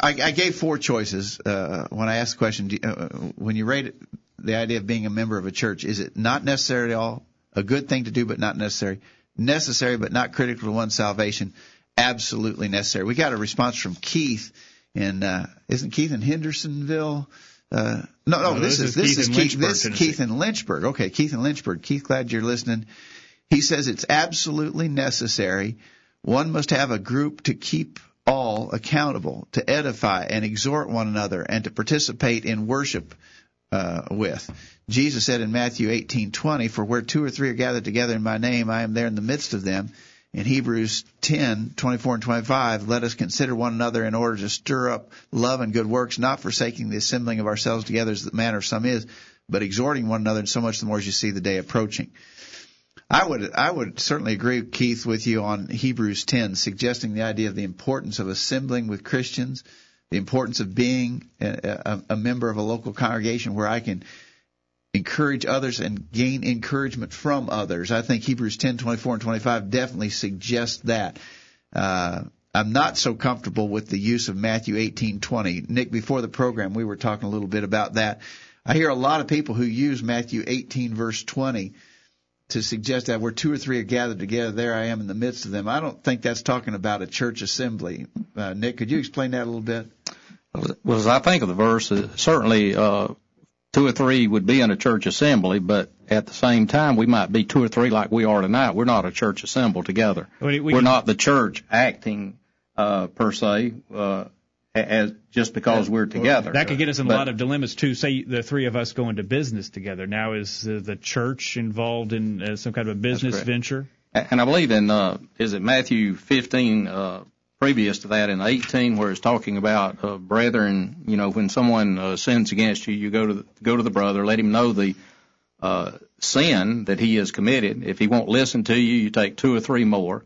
I gave four choices uh, when I asked the question. Uh, when you rate it, the idea of being a member of a church, is it not necessary at all? A good thing to do, but not necessary. Necessary, but not critical to one's salvation. Absolutely necessary. We got a response from Keith in uh, isn't Keith in Hendersonville? Uh, no, no, No, this, this is is this Keith is Keith. This is Keith in Lynchburg. Okay, Keith in Lynchburg. Keith, glad you're listening. He says it's absolutely necessary. One must have a group to keep all accountable, to edify and exhort one another, and to participate in worship uh, with. Jesus said in Matthew 18:20, "For where two or three are gathered together in my name, I am there in the midst of them." In Hebrews 10:24 and 25, let us consider one another in order to stir up love and good works, not forsaking the assembling of ourselves together as the manner of some is, but exhorting one another, and so much the more as you see the day approaching. I would I would certainly agree, Keith, with you on Hebrews 10, suggesting the idea of the importance of assembling with Christians, the importance of being a, a, a member of a local congregation where I can encourage others and gain encouragement from others. I think Hebrews 10, 24 and 25 definitely suggest that. Uh, I'm not so comfortable with the use of Matthew 18:20. Nick, before the program, we were talking a little bit about that. I hear a lot of people who use Matthew 18 verse 20 to suggest that where two or three are gathered together, there I am in the midst of them. I don't think that's talking about a church assembly. Uh, Nick, could you explain that a little bit? Well, as I think of the verse, uh, certainly uh, two or three would be in a church assembly, but at the same time, we might be two or three like we are tonight. We're not a church assembled together. We- we We're not the church acting uh, per se, uh, as just because we're together. That could get us in a But- lot of dilemmas too. Say the three of us go into business together. Now is uh, the church involved in uh, some kind of a business venture? And I believe in uh, is it Matthew 15 uh, previous to that in 18 where it's talking about uh, brethren. You know, when someone uh, sins against you, you go to the, go to the brother, let him know the uh, sin that he has committed. If he won't listen to you, you take two or three more,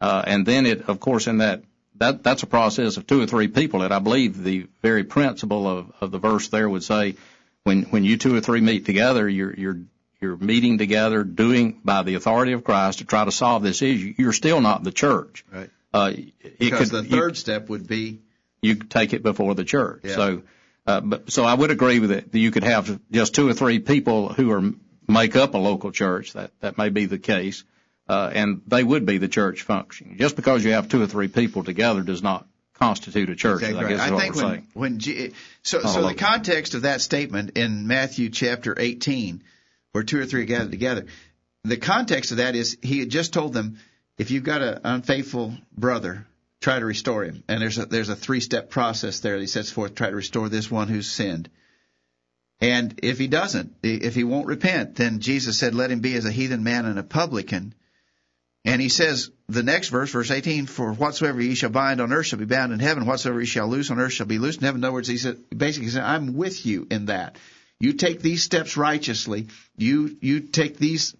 uh, and then it, of course, in that. That, that's a process of two or three people that I believe the very principle of, of the verse there would say when when you two or three meet together, you're you're you're meeting together, doing by the authority of Christ to try to solve this issue. You're still not the church. Right. Uh, Because could, the third step would be you, you take it before the church. Yeah. So, uh, but so I would agree with it. That you could have just two or three people who are make up a local church. That that may be the case, uh, and they would be the church functioning. Just because you have two or three people together does not constitute a church. Exactly I guess is I think when when G, so so the context of that statement in Matthew chapter 18, where two or three are gathered together, the context of that is he had just told them, if you've got an unfaithful brother, try to restore him. And there's a there's a three step process there. that He sets forth, try to restore this one who's sinned. And if he doesn't, if he won't repent, then Jesus said, let him be as a heathen man and a publican. And he says, the next verse, verse 18, for whatsoever ye shall bind on earth shall be bound in heaven, whatsoever ye shall loose on earth shall be loosed in heaven. In other words, he said, basically, he said, I'm with you in that. You take these steps righteously. You, you take these,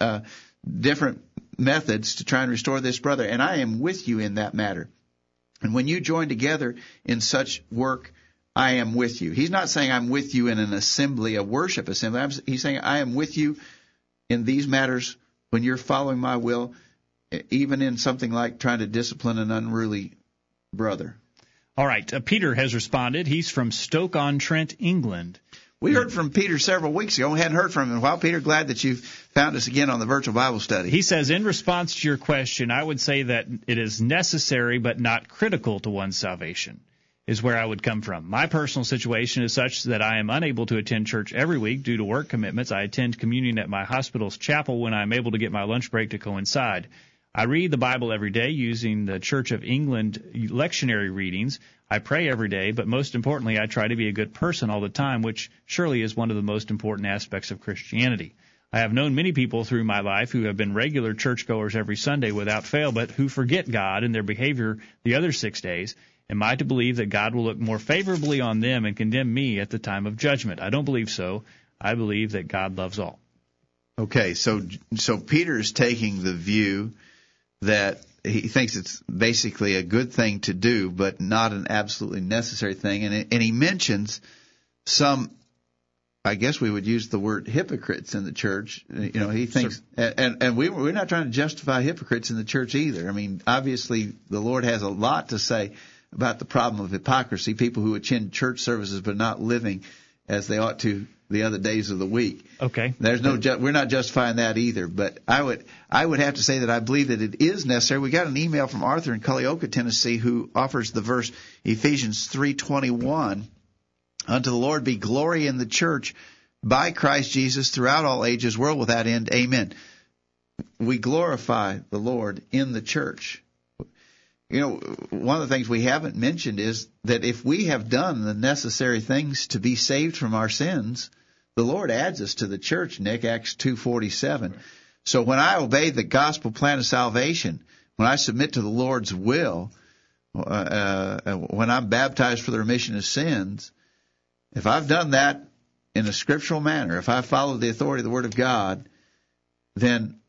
uh, different methods to try and restore this brother, and I am with you in that matter. And when you join together in such work, I am with you. He's not saying I'm with you in an assembly, a worship assembly. he's saying I am with you in these matters when you're following my will, even in something like trying to discipline an unruly brother. All right. Uh, Peter has responded. He's from Stoke on Trent, England. We heard from Peter several weeks ago. We hadn't heard from him in a while. Peter, glad that you've found us again on the virtual Bible study. He says, in response to your question, I would say that it is necessary but not critical to one's salvation, is where I would come from. My personal situation is such that I am unable to attend church every week due to work commitments. I attend communion at my hospital's chapel when I'm able to get my lunch break to coincide. I read the Bible every day using the Church of England lectionary readings. I pray every day, but most importantly, I try to be a good person all the time, which surely is one of the most important aspects of Christianity. I have known many people through my life who have been regular churchgoers every Sunday without fail, but who forget God and their behavior the other six days. Am I to believe that God will look more favorably on them and condemn me at the time of judgment? I don't believe so. I believe that God loves all. Okay, so so Peter is taking the view that he thinks it's basically a good thing to do, but not an absolutely necessary thing. And, and he mentions some, I guess we would use the word hypocrites in the church. You know, he thinks, and, and we, we're not trying to justify hypocrites in the church either. I mean, obviously the Lord has a lot to say about the problem of hypocrisy, people who attend church services but not living as they ought to the other days of the week. Okay. There's no ju- we're not justifying that either, but I would I would have to say that I believe that it is necessary. We got an email from Arthur in Culleoka, Tennessee, who offers the verse Ephesians 3:21, "Unto the Lord be glory in the church by Christ Jesus throughout all ages, world without end. Amen." We glorify the Lord in the church. You know, one of the things we haven't mentioned is that if we have done the necessary things to be saved from our sins, the Lord adds us to the church, Nick, Acts 2.47. So when I obey the gospel plan of salvation, when I submit to the Lord's will, uh, uh, when I'm baptized for the remission of sins, if I've done that in a scriptural manner, if I follow the authority of the Word of God, then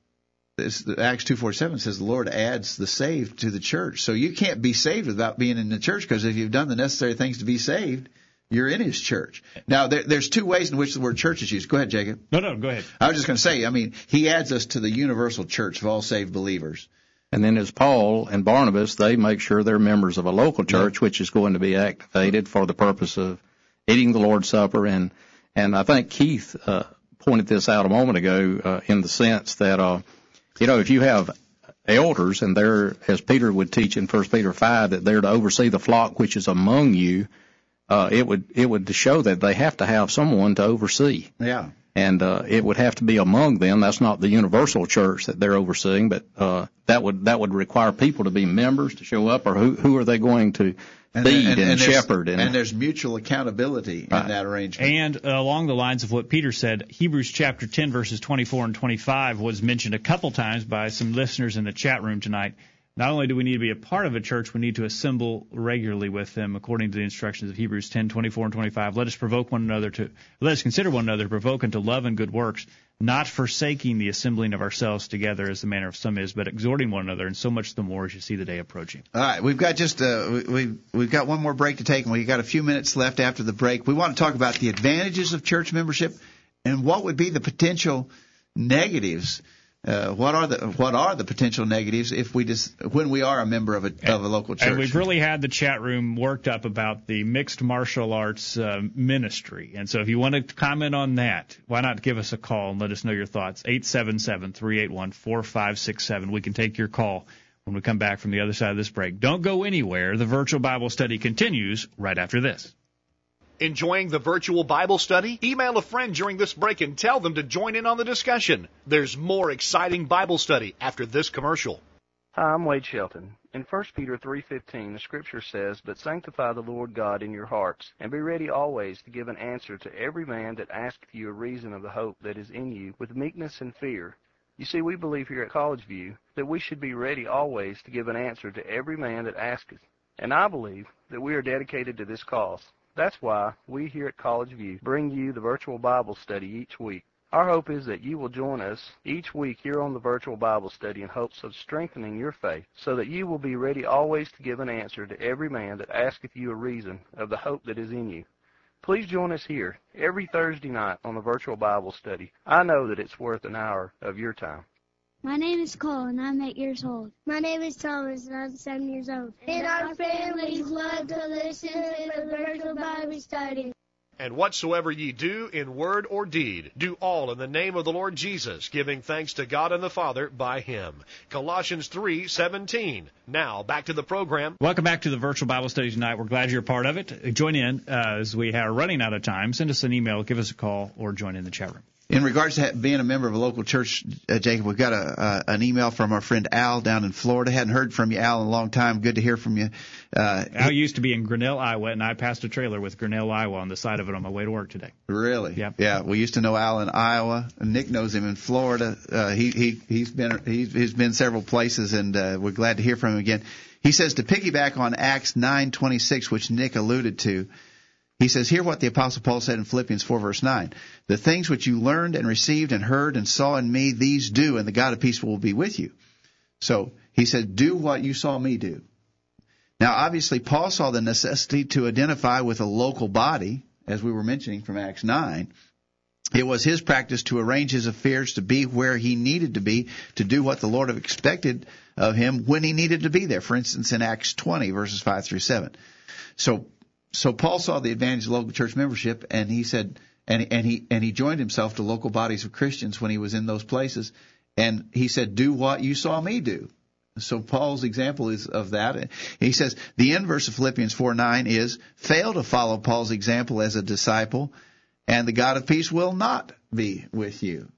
this, Acts 2.47 says the Lord adds the saved to the church. So you can't be saved without being in the church because if you've done the necessary things to be saved, you're in his church. Now, there, there's two ways in which the word church is used. Go ahead, Jacob. No, no, go ahead. I was just going to say, I mean, he adds us to the universal church of all saved believers. And then as Paul and Barnabas, they make sure they're members of a local church, which is going to be activated for the purpose of eating the Lord's Supper. And, and I think Keith, uh, pointed this out a moment ago, uh, in the sense that, uh, you know, if you have elders and they're, as Peter would teach in First Peter 5, that they're to oversee the flock which is among you, uh, it would it would show that they have to have someone to oversee. Yeah. And uh, it would have to be among them. That's not the universal church that they're overseeing, but uh, that would that would require people to be members to show up, or who who are they going to and, feed and, and, and shepherd? And, and, there's mutual accountability right. in that arrangement. And uh, along the lines of what Peter said, Hebrews chapter 10 verses 24 and 25 was mentioned a couple times by some listeners in the chat room tonight not only do we need to be a part of a church, we need to assemble regularly with them according to the instructions of Hebrews 10, 24 and 25. Let us provoke one another to, let us consider one another provoke unto love and good works, not forsaking the assembling of ourselves together as the manner of some is, but exhorting one another, and so much the more as you see the day approaching. All right, we've got just uh, we we've got one more break to take, and we've got a few minutes left after the break. We want to talk about the advantages of church membership and what would be the potential negatives uh, what are the what are the potential negatives if we just when we are a member of a of a local church? And we've really had the chat room worked up about the mixed martial arts uh, ministry. And so if you want to comment on that, why not give us a call and let us know your thoughts? Eight seven seven three eight one four five six seven. We can take your call when we come back from the other side of this break. Don't go anywhere. The virtual Bible study continues right after this. Enjoying the virtual Bible study? Email a friend during this break and tell them to join in on the discussion. There's more exciting Bible study after this commercial. Hi, I'm Wade Shelton. In 1 Peter 3:15, the scripture says, "But sanctify the Lord God in your hearts, and be ready always to give an answer to every man that asketh you a reason of the hope that is in you, with meekness and fear." You see, we believe here at College View that we should be ready always to give an answer to every man that asketh. And I believe that we are dedicated to this cause. That's why we here at College View bring you the virtual Bible study each week. Our hope is that you will join us each week here on the virtual Bible study in hopes of strengthening your faith so that you will be ready always to give an answer to every man that asketh you a reason of the hope that is in you. Please join us here every Thursday night on the virtual Bible study. I know that it's worth an hour of your time. My name is Cole, and I'm eight years old. My name is Thomas, and I'm seven years old. And our families love to listen to the virtual Bible study. And whatsoever ye do in word or deed, do all in the name of the Lord Jesus, giving thanks to God and the Father by him. Colossians 3:17. Now, back to the program. Welcome back to the virtual Bible study tonight. We're glad you're a part of it. Join in uh, as we are running out of time. Send us an email, give us a call, or join in the chat room. In regards to being a member of a local church, uh, Jacob, we've got a, uh, an email from our friend Al down in Florida. Hadn't heard from you, Al, in a long time. Good to hear from you. Uh, Al used to be in Grinnell, Iowa, and I passed a trailer with Grinnell, Iowa on the side of it on my way to work today. Really? Yep. Yeah. We used to know Al in Iowa. Nick knows him in Florida. Uh, he he he's been he's, he's been several places, and uh, we're glad to hear from him again. He says to piggyback on Acts 9:26, which Nick alluded to. He says, Hear what the Apostle Paul said in Philippians 4, verse 9. The things which you learned and received and heard and saw in me, these do, and the God of peace will be with you. So he said, Do what you saw me do. Now, obviously, Paul saw the necessity to identify with a local body, as we were mentioning from Acts 9. It was his practice to arrange his affairs to be where he needed to be, to do what the Lord expected of him when he needed to be there. For instance, in Acts 20, verses 5 through 7. So so Paul saw the advantage of local church membership, and he said, and and he and he joined himself to local bodies of Christians when he was in those places, and he said, "Do what you saw me do." So Paul's example is of that. He says the inverse of Philippians 4 9 is fail to follow Paul's example as a disciple, and the God of peace will not be with you.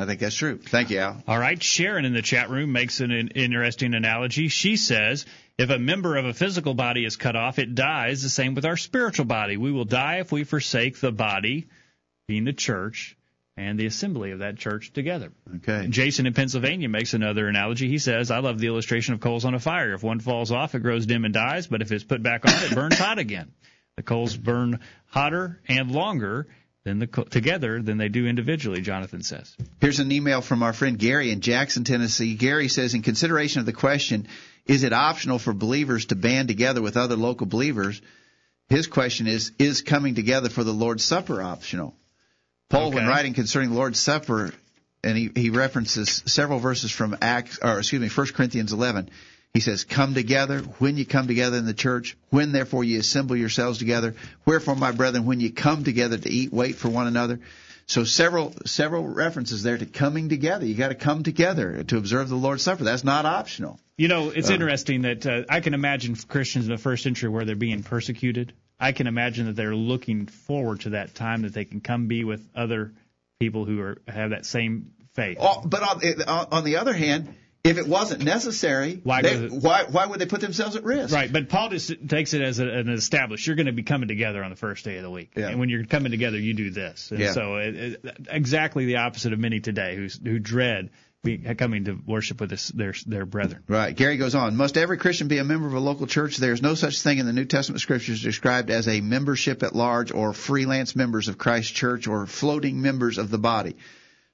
I think that's true. Thank you, Al. All right. Sharon in the chat room makes an, an interesting analogy. She says, if a member of a physical body is cut off, it dies. The same with our spiritual body. We will die if we forsake the body, being the church, and the assembly of that church together. Okay. Jason in Pennsylvania makes another analogy. He says, I love the illustration of coals on a fire. If one falls off, it grows dim and dies, but if it's put back on, it burns hot again. The coals burn hotter and longer than the together than they do individually, Jonathan says. Here's an email from our friend Gary in Jackson, Tennessee. Gary says, in consideration of the question, is it optional for believers to band together with other local believers? His question is, is coming together for the Lord's Supper optional? Paul, okay. when writing concerning the Lord's Supper, and he, he references several verses from Acts, or excuse me, 1 Corinthians 11, he says, Come together when you come together in the church, when therefore you assemble yourselves together. Wherefore, my brethren, when you come together to eat, wait for one another. So several several references there to coming together. You got to come together to observe the Lord's Supper. That's not optional. You know, it's uh, interesting that uh, I can imagine Christians in the first century where they're being persecuted. I can imagine that they're looking forward to that time that they can come be with other people who are have that same faith. Oh, but on, on the other hand, if it wasn't necessary, why, they, why, why would they put themselves at risk? Right, but Paul just takes it as a, an established. You're going to be coming together on the first day of the week, yeah. and when you're coming together, you do this. And yeah. so, it, it, exactly the opposite of many today who who dread coming to worship with their their brethren. Right. Gary goes on. Must every Christian be a member of a local church? There is no such thing in the New Testament scriptures described as a membership at large or freelance members of Christ's church or floating members of the body.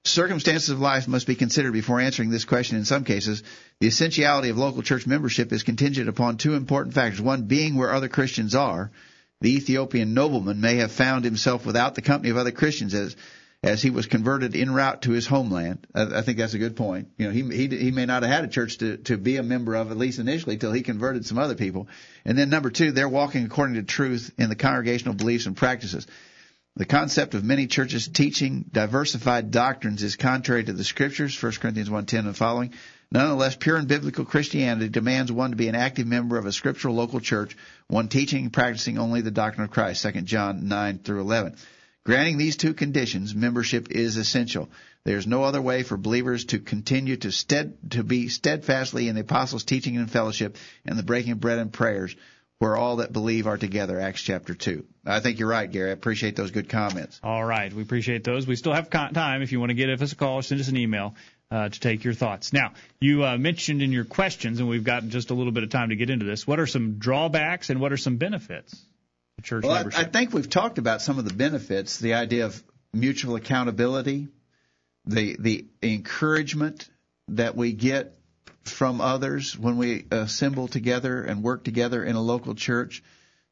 Circumstances of life must be considered before answering this question in some cases. The essentiality of local church membership is contingent upon two important factors. One being where other Christians are. The Ethiopian nobleman may have found himself without the company of other Christians as as he was converted en route to his homeland. I, I think that's a good point. You know, he, he he may not have had a church to to be a member of at least initially till he converted some other people. And then number two, they're walking according to truth in the congregational beliefs and practices. The concept of many churches teaching diversified doctrines is contrary to the scriptures, 1 Corinthians 1.10 and following. Nonetheless, pure and biblical Christianity demands one to be an active member of a scriptural local church, one teaching and practicing only the doctrine of Christ, 2 John 9 through 11. Granting these two conditions, membership is essential. There is no other way for believers to continue to, stead, to be steadfastly in the apostles' teaching and fellowship and the breaking of bread and prayers where all that believe are together, Acts chapter 2. I think you're right, Gary. I appreciate those good comments. All right. We appreciate those. We still have time if you want to give us a call or send us an email uh, to take your thoughts. Now, you uh, mentioned in your questions, and we've got just a little bit of time to get into this, what are some drawbacks and what are some benefits to church well, membership? I, I think we've talked about some of the benefits, the idea of mutual accountability, the the encouragement that we get from others when we assemble together and work together in a local church.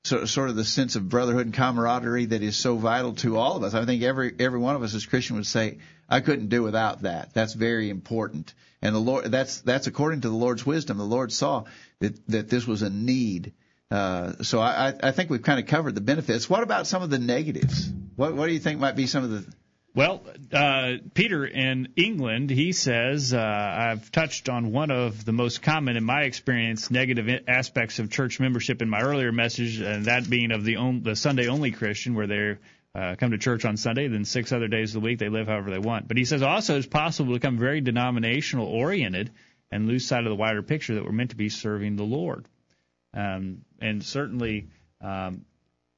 So, sort of the sense of brotherhood and camaraderie that is so vital to all of us. I think every every one of us as Christian would say, I couldn't do without that. That's very important. And the Lord, that's that's according to the Lord's wisdom. The Lord saw that that this was a need. Uh, so I, I think we've kind of covered the benefits. What about some of the negatives? What what do you think might be some of the well, uh, Peter in England, he says, uh, I've touched on one of the most common, in my experience, negative aspects of church membership in my earlier message, and that being of the, on, the Sunday only Christian, where they uh, come to church on Sunday, then six other days of the week they live however they want. But he says also it's possible to become very denominational oriented and lose sight of the wider picture that we're meant to be serving the Lord. Um, and certainly, um,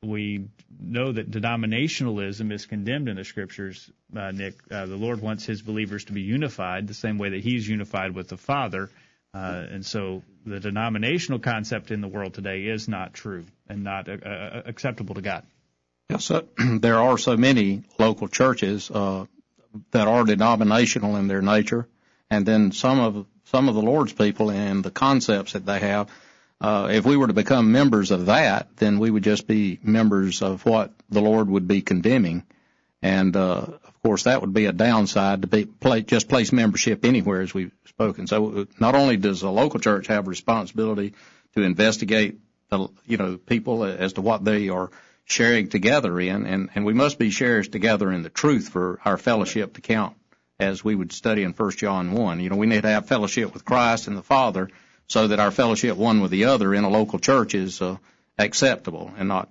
we know that denominationalism is condemned in the scriptures, uh, Nick. Uh, the Lord wants his believers to be unified the same way that he's unified with the Father. Uh, and so the denominational concept in the world today is not true and not uh, uh, acceptable to God. Yes, uh, there are so many local churches that are denominational in their nature, and then some of some of the Lord's people and the concepts that they have uh, if we were to become members of that, then we would just be members of what the Lord would be condemning. And, uh, of course, that would be a downside to be, play, just place membership anywhere, as we've spoken. So not only does a local church have responsibility to investigate, the, you know, people as to what they are sharing together in, and, and we must be sharers together in the truth for our fellowship to count as we would study in 1 John 1. You know, we need to have fellowship with Christ and the Father so that our fellowship one with the other in a local church is uh, acceptable and not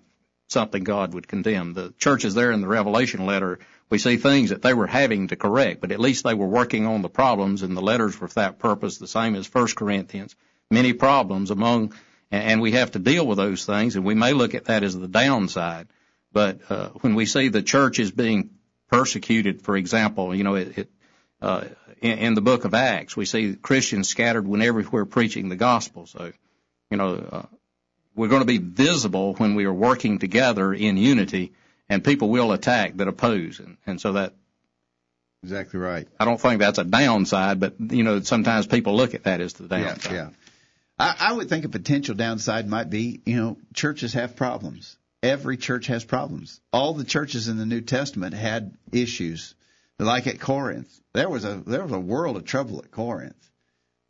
something God would condemn. The churches there in the Revelation letter, we see things that they were having to correct, but at least they were working on the problems, and the letters were for that purpose, the same as First Corinthians. Many problems among, and we have to deal with those things, and we may look at that as the downside. But uh, when we see the church is being persecuted, for example, you know, it, it in, in the book of Acts. We see Christians scattered when everywhere preaching the gospel. So, you know, uh, we're going to be visible when we are working together in unity, and people will attack that oppose, and, and so that. Exactly right. I don't think that's a downside, but you know, sometimes people look at that as the downside. Yeah. yeah. I, I would think a potential downside might be, you know, churches have problems. Every church has problems. All the churches in the New Testament had issues like at Corinth. There was a there was a world of trouble at Corinth,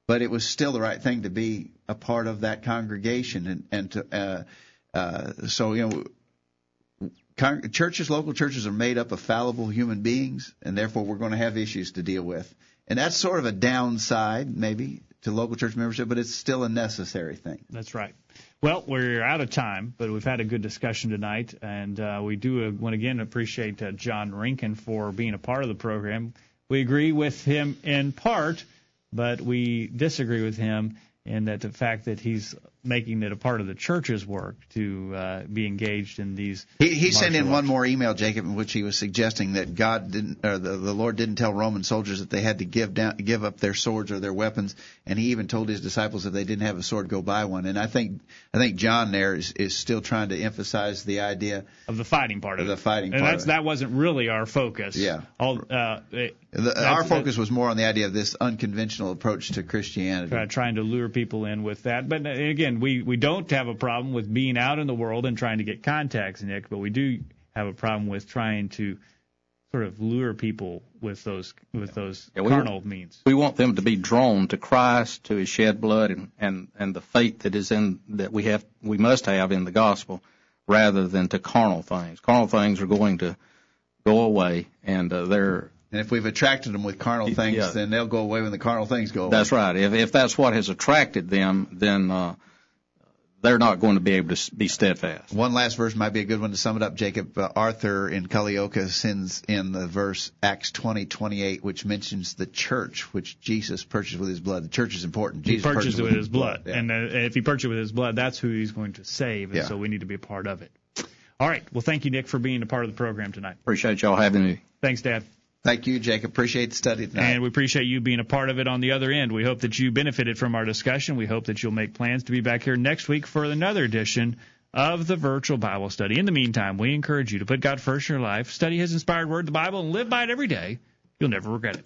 but it was still the right thing to be a part of that congregation and and to uh, uh, so you know con- churches local churches are made up of fallible human beings and therefore we're going to have issues to deal with and that's sort of a downside maybe to local church membership but it's still a necessary thing. That's right. Well, we're out of time, but we've had a good discussion tonight, and uh, we do uh, want again appreciate uh, John Renken for being a part of the program. We agree with him in part, but we disagree with him in that the fact that he's making it a part of the church's work to uh, be engaged in these. He, he sent in one more email, Jacob, in which he was suggesting that God didn't, or the, the Lord didn't tell Roman soldiers that they had to give down, give up their swords or their weapons, and he even told his disciples if they didn't have a sword, go buy one. And I think I think John there is, is still trying to emphasize the idea of the fighting part of, of the fighting and part. That's, that wasn't really our focus. Yeah. All, uh, it, the, our focus was more on the idea of this unconventional approach to Christianity. Try, trying to lure people in with that, but uh, again, we we don't have a problem with being out in the world and trying to get contacts, Nick, but we do have a problem with trying to sort of lure people with those with those yeah, carnal we, means. We want them to be drawn to Christ, to His shed blood, and and and the faith that is in that we have we must have in the gospel, rather than to carnal things. Carnal things are going to go away, and uh, they're and if we've attracted them with carnal things, yeah. then they'll go away when the carnal things go away. That's right. If if that's what has attracted them, then uh, they're not going to be able to be steadfast. One last verse might be a good one to sum it up, Jacob. Uh, Arthur in Culleoka sends in the verse Acts 20:28, which mentions the church, which Jesus purchased with his blood. The church is important. Jesus he purchased, purchased it with his blood, blood. Yeah. and uh, if he purchased it with his blood, that's who he's going to save, and yeah. so we need to be a part of it. All right. Well, thank you, Nick, for being a part of the program tonight. Appreciate y'all having me. Thanks, Dad. Thank you, Jacob. Appreciate the study tonight. And we appreciate you being a part of it on the other end. We hope that you benefited from our discussion. We hope that you'll make plans to be back here next week for another edition of the virtual Bible study. In the meantime, we encourage you to put God first in your life, study His inspired word, the Bible, and live by it every day You'll never regret it.